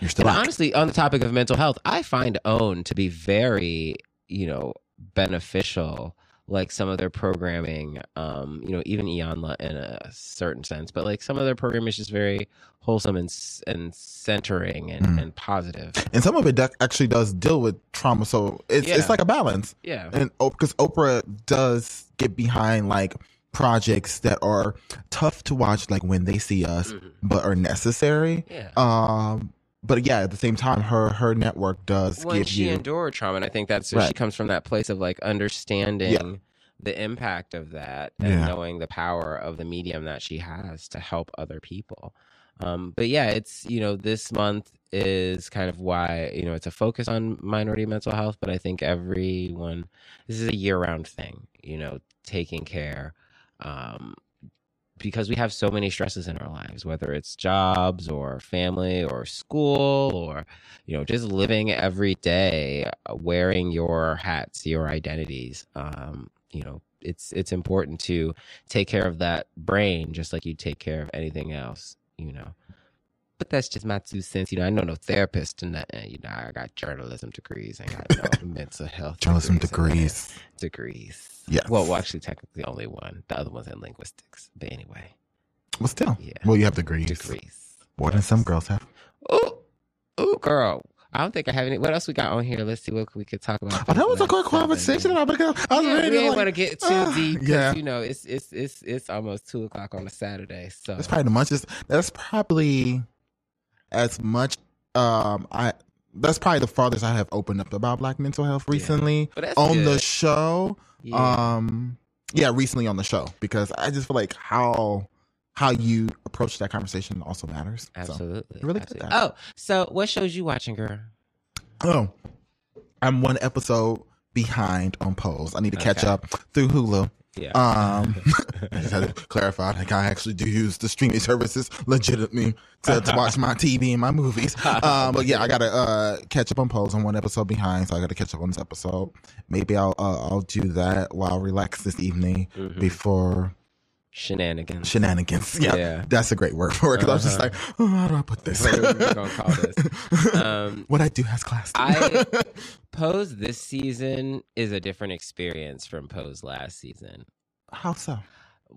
you're still honestly, on the topic of mental health, I find OWN to be very, you know, beneficial. Like some of their programming, um, you know, even Eon in a certain sense, but like some of their programming is just very wholesome and and centering and, Mm. and positive. and some of it actually does deal with trauma. So it's Yeah. it's like a balance. Yeah. and because Oprah does get behind like projects that are tough to watch, like when they see us, but are necessary. Yeah. Um, but yeah, at the same time, her her network does When give she you endured trauma, and I think that's where she comes from that place of like understanding Yeah. the impact of that and Yeah. knowing the power of the medium that she has to help other people. Um, but yeah, it's you know this month is kind of why you know it's a focus on minority mental health, but I think everyone this is a year round thing. You know, taking care. Um, because we have so many stresses in our lives, whether it's jobs or family or school or, you know, just living every day, uh, wearing your hats, your identities. Um, you know, it's it's important to take care of that brain just like you take care of anything else. You know, but that's just my two cents. You know, I know no therapist and nothing. You know, I got journalism degrees. I got no mental health journalism degrees. degrees. Degrees. Yes. Well, well, actually, technically only one. The other one's in linguistics. But anyway. Well, still, Yeah. well, you have degrees. Degrees. More than some girls have. Oh, oh, girl. I don't think I have any. What else we got on here? Let's see what we could talk about. Oh, that was a good conversation. I was Yeah, ready we ain't like, want to get too ah, deep. yeah. you know it's it's it's it's almost two o'clock on a Saturday. So That's probably the muchest. That's probably as much. Um, I that's probably the farthest I have opened up about Black mental health recently that's on the show. Yeah. Um, yeah, recently on the show because I just feel like how how you approach that conversation also matters. So, Absolutely. really good. that. Oh, so what shows you watching, girl? Oh, I'm one episode behind on Pose. I need to catch up through Hulu. Yeah. Um, I just had to clarify. Like I actually do use the streaming services legitimately to, to watch my TV and my movies. Um, but yeah, I gotta uh, catch up on Pose. I'm one episode behind, so I gotta catch up on this episode. Maybe I'll uh, I'll do that while I relax this evening Mhm. before Shenanigans. shenanigans. Yeah, Yeah. that's a great word for it. Because I was just Uh-huh. like, oh, how do I put this? What are we gonna call this? Um, what I do has class. I Pose this season is a different experience from Pose last season. How so?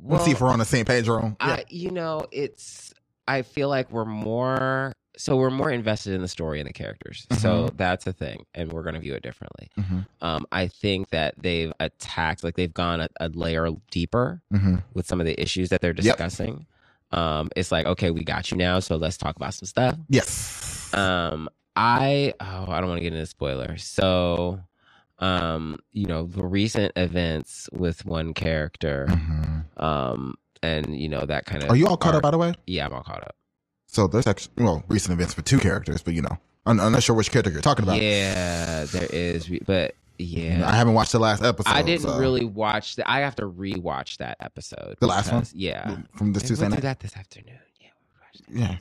Let's see if we're on the same page, Jerome. Yeah. I, you know, it's. I feel like we're more. So we're more invested in the story and the characters. So Mhm. that's a thing, and we're going to view it differently. Mhm. Um, I think that they've attacked, like they've gone a, a layer deeper Mhm. with some of the issues that they're discussing. Um, it's like, okay, we got you now, so let's talk about some stuff. Yes. Um, I oh, I don't want to get into spoilers. So, um, you know, the recent events with one character, um, and you know that kind of. Mm-hmm. Are you all caught up, by the way? Yeah, I'm all caught up. So there's actually well recent events for two characters, but you know, I'm, I'm not sure which character you're talking about. Yeah, there is, but yeah, I haven't watched the last episode. I didn't so- really watch that. I have to rewatch that episode. The last one? Yeah, From this Maybe Tuesday we'll do night? that this afternoon. Yeah.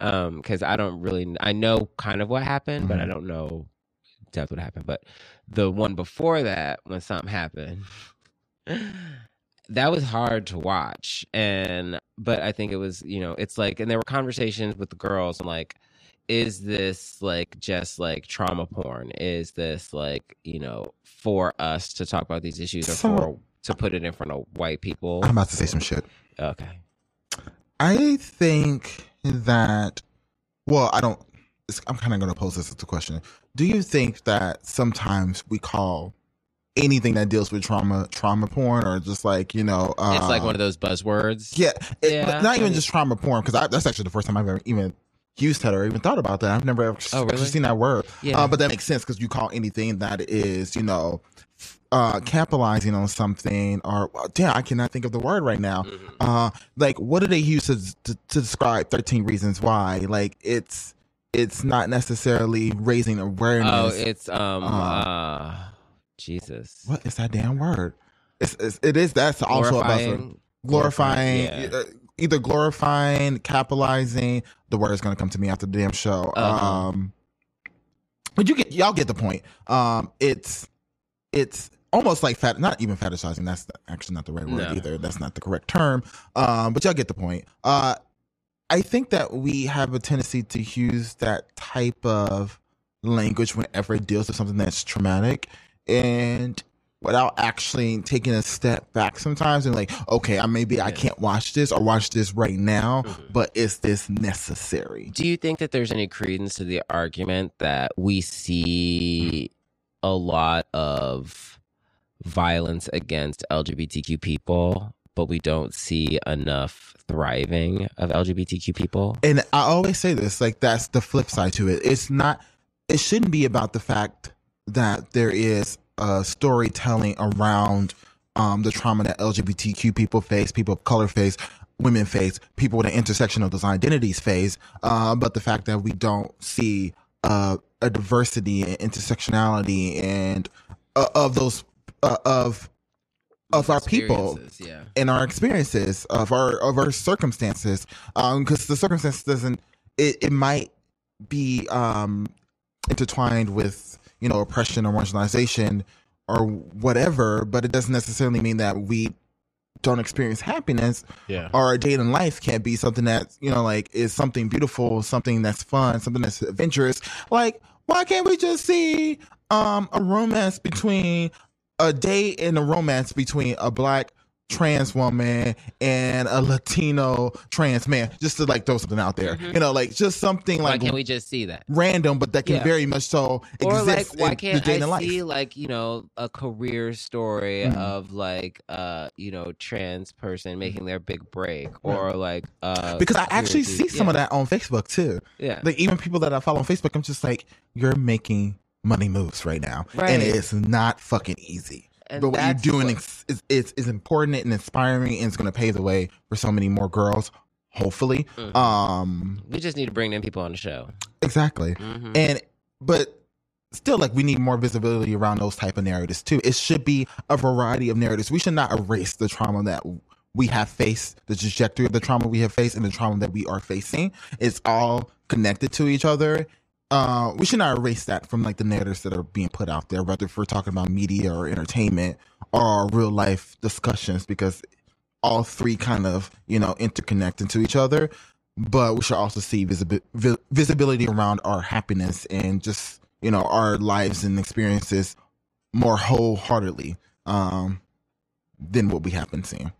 um because i don't really i know kind of what happened but i Mhm. don't know depth what happened but the one before that when something happened that was hard to watch and but i think it was you know it's like and there were conversations with the girls and like is this like just like trauma porn is this like you know for us to talk about these issues or So- for to put it in front of white people I'm about to say some shit. okay I think that. Well, I don't. It's, I'm kind of going to pose this as a question. Do you think that sometimes we call anything that deals with trauma trauma porn, or just like you know, uh, it's like one of those buzzwords Yeah, it, Yeah, but not even just trauma porn because that's actually the first time I've ever even used that or even thought about that. I've never ever Oh, really? seen that word. Yeah. Uh, but that makes sense because you call anything that is, you know, uh, capitalizing on something or well, damn, I cannot think of the word right now. Mm-hmm. Uh, like what do they use to, to to describe Thirteen Reasons Why? Like it's it's not necessarily raising awareness. Oh, it's um Uh, uh Jesus. what is that damn word? It's, it's it is that's also a buzzword. Glorifying- Glorifying, glorifying, uh, either glorifying, capitalizing. The word is going to come to me after the damn show. Uh-huh. Um, but you get y'all get the point. Um, it's it's almost like fat, not even fetishizing. That's actually not the right word No. either. That's not the correct term. Um, but y'all get the point. Uh, I think that we have a tendency to use that type of language whenever it deals with something that's traumatic and without actually taking a step back sometimes and like, okay, I maybe I can't watch this or watch this right now, mm-hmm. but is this necessary? Do you think that there's any credence to the argument that we see a lot of violence against LGBTQ people, but we don't see enough thriving of LGBTQ people? And I always say this, like that's the flip side to it. It's not it shouldn't be about the fact that there is a storytelling around um, the trauma that LGBTQ people face, people of color face, women face, people with an intersection of those identities face, uh, but the fact that we don't see uh, a diversity and intersectionality and uh, of those uh, of of our people yeah. and our experiences of our of our circumstances um because the circumstance doesn't it, it might be um intertwined with you know oppression or marginalization or whatever but it doesn't necessarily mean that we don't experience happiness Yeah. or our day in life can't be something that you know like is something beautiful something that's fun something that's adventurous like why can't we just see um a romance between a date and a romance between a black trans woman and a Latino trans man, just to like throw something out there. Mhm. You know, like just something Why like can't we just see that? random, but that can Yeah. very much so Or like, exist why in can't I life. see like you know a career story Mhm. of like uh you know trans person making their big break or like uh because I actually see some of that on Facebook too. Yeah. Like even people that I follow on Facebook, I'm just like, you're making money moves right now. Right. And it's not fucking easy. And but what you're doing what- is, is, is important and inspiring, and it's going to pave the way for so many more girls. Hopefully, Mhm. um, we just need to bring them people on the show. exactly. Mhm. And but still, like we need more visibility around those type of narratives too. It should be a variety of narratives. We should not erase the trauma that we have faced, the trajectory of the trauma we have faced, and the trauma that we are facing. It's all connected to each other. Uh, we should not erase that from like the narratives that are being put out there, whether if we're talking about media or entertainment or real life discussions, because all three kind of you know interconnect into each other. But we should also see visibi- vi- visibility around our happiness and just you know our lives and experiences more wholeheartedly um, than what we have been seeing.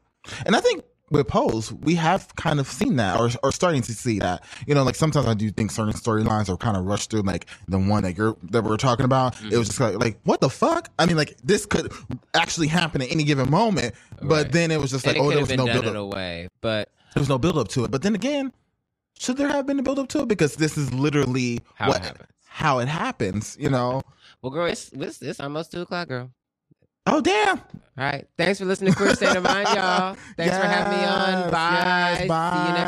And I think with Pose, we have kind of seen that or, or starting to see that. You know, like sometimes I do think certain storylines are kind of rushed through, like the one that you're that we're talking about. It was mm-hmm. just like, like, what the fuck? I mean, like this could actually happen at any given moment, but then it was just like, oh, there was no build up. way, but There was no build up to it. But then again, should there have been a build up to it? Because this is literally How it happens. how it happens. You know. well, girl, it's it's, it's almost two o'clock, girl. Oh damn! All right, thanks for listening to Queer State of Mind, y'all. Thanks for having me on. Bye. Yes, Bye. yes, bye.